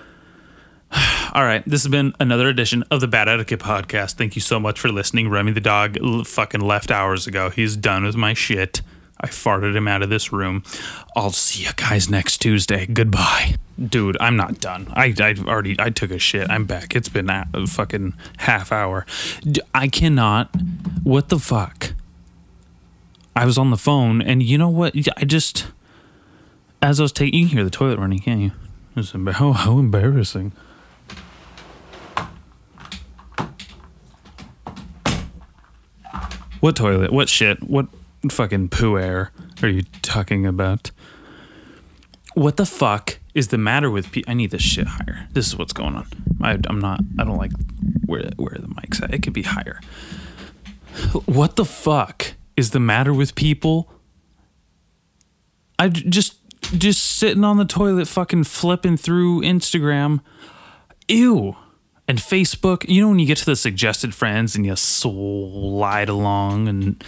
All right, this has been another edition of the Bad Etiquette Podcast. Thank you so much for listening. Remy the dog fucking left hours ago. He's done with my shit. I farted him out of this room. I'll see you guys next Tuesday. Goodbye. Dude, I'm not done. I, I already I took a shit. I'm back. It's been a fucking half hour. I cannot. What the fuck? I was on the phone, and you know what? I just, as I was taking, you can hear the toilet running, can't you? It's embar- how, oh, how embarrassing. What toilet? What shit? What fucking poo air are you talking about? What the fuck is the matter with people? I need this shit higher. This is what's going on. I, I'm not. I don't like where where the mic's at. It could be higher. What the fuck is the matter with people? I just just sitting on the toilet, fucking flipping through Instagram. Ew. And Facebook, you know when you get to the suggested friends and you slide along and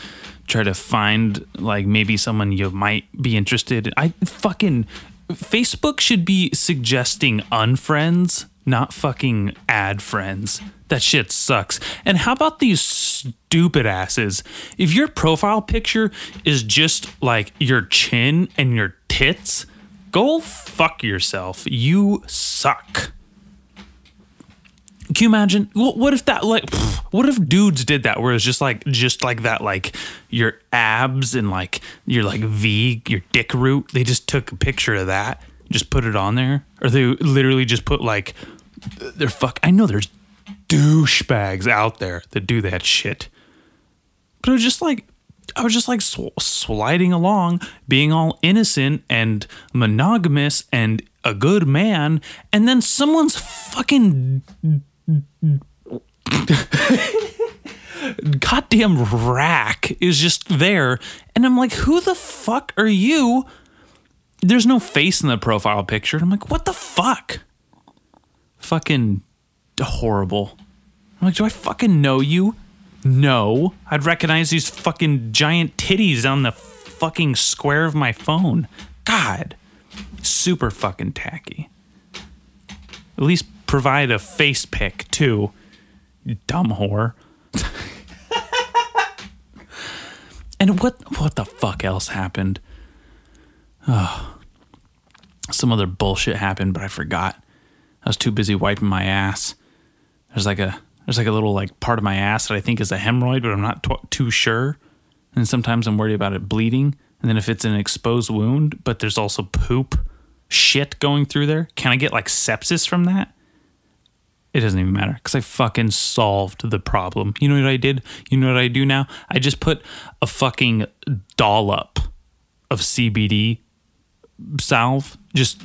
try to find like maybe someone you might be interested in. I fucking Facebook should be suggesting unfriends, not fucking add friends. That shit sucks. And how about these stupid asses? If your profile picture is just like your chin and your tits, go fuck yourself. You suck. Can you imagine? What what if that like? pff, What if dudes did that? Where it's just like just like that, like your abs and like your like V, your dick root. They just took a picture of that, just put it on there, or they literally just put like they're fuck. I know there's douchebags out there that do that shit, but it was just like I was just like sw- sliding along, being all innocent and monogamous and a good man, and then someone's fucking goddamn rack is just there, and I'm like, who the fuck are you? There's no face in the profile picture. I'm like, what the fuck? Fucking horrible. I'm like, do I fucking know you? No. I'd recognize these fucking giant titties on the fucking square of my phone. God. Super fucking tacky. At least provide a face pic too. Dumb whore. and what what the fuck else happened? Oh, some other bullshit happened, but I forgot. I was too busy wiping my ass. There's like a there's like a little like part of my ass that I think is a hemorrhoid, but I'm not t- too sure. And sometimes I'm worried about it bleeding. And then if it's an exposed wound, but there's also poop shit going through there, can I get like sepsis from that? It doesn't even matter because I fucking solved the problem. You know what I did? You know what I do now? I just put a fucking dollop of CBD salve, just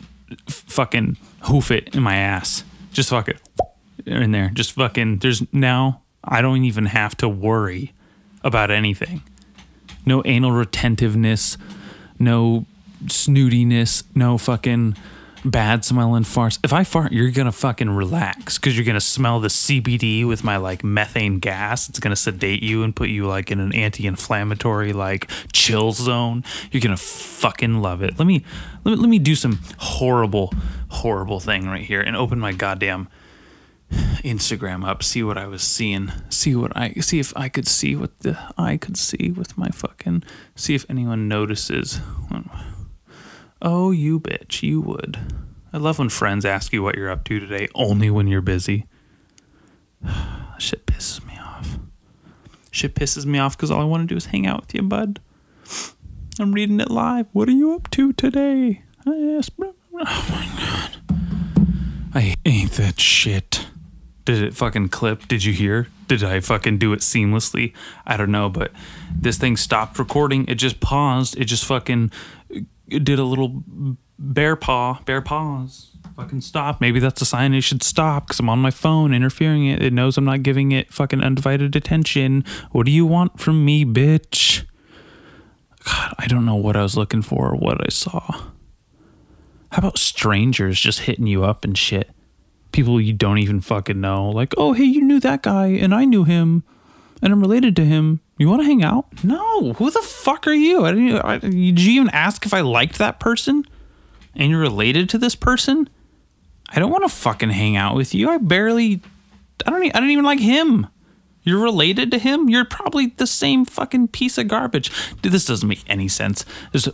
fucking hoof it in my ass. Just fuck it in there. Just fucking, there's now, I don't even have to worry about anything. No anal retentiveness, no snootiness, no fucking bad smelling farts. If I fart, you're gonna fucking relax because you're gonna smell the CBD with my like methane gas. It's gonna sedate you and put you like in an anti-inflammatory like chill zone. You're gonna fucking love it. Let me let me let me do some horrible horrible thing right here and open my goddamn Instagram up, see what I was seeing, see what I see if I could see what the I could see with my fucking see if anyone notices. Oh, you bitch, you would. I love when friends ask you what you're up to today, only when you're busy. Shit pisses me off. Shit pisses me off because all I want to do is hang out with you, bud. I'm reading it live. What are you up to today? I asked. Oh my god. I ain't that shit. Did it fucking clip? Did you hear? Did I fucking do it seamlessly? I don't know, but this thing stopped recording. It just paused. It just fucking did a little bear paw, bear paws. Fucking stop. Maybe that's a sign it should stop because I'm on my phone interfering it. It knows I'm not giving it fucking undivided attention. What do you want from me, bitch? God, I don't know what I was looking for or what I saw. How about strangers just hitting you up and shit? People you don't even fucking know. Like, oh, hey, you knew that guy and I knew him and I'm related to him. You want to hang out? No. Who the fuck are you? I didn't. I, did you even ask if I liked that person? And you're related to this person? I don't want to fucking hang out with you. I barely. I don't. I don't even like him. You're related to him. You're probably the same fucking piece of garbage. Dude, this doesn't make any sense. This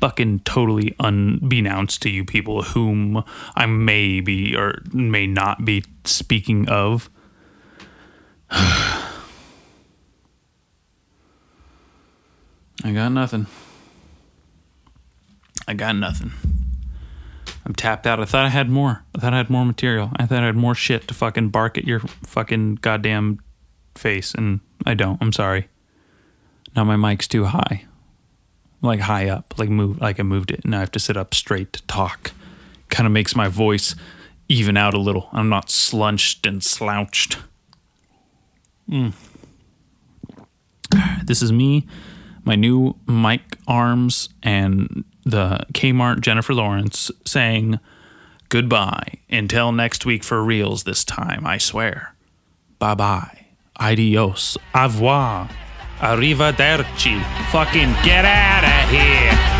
fucking totally unbeknownst to you people whom I may be or may not be speaking of. I got nothing. I got nothing. I'm tapped out. I thought I had more. I thought I had more material. I thought I had more shit to fucking bark at your fucking goddamn face, and I don't. I'm sorry. Now my mic's too high. Like high up. Like move like I moved it. And now I have to sit up straight to talk. Kind of makes my voice even out a little. I'm not slunched and slouched. Mm. This is me my new mic arms and the Kmart Jennifer Lawrence saying goodbye until next week for reals this time, I swear. Bye bye. Adios. Au revoir. Arrivederci. Fucking get out of here.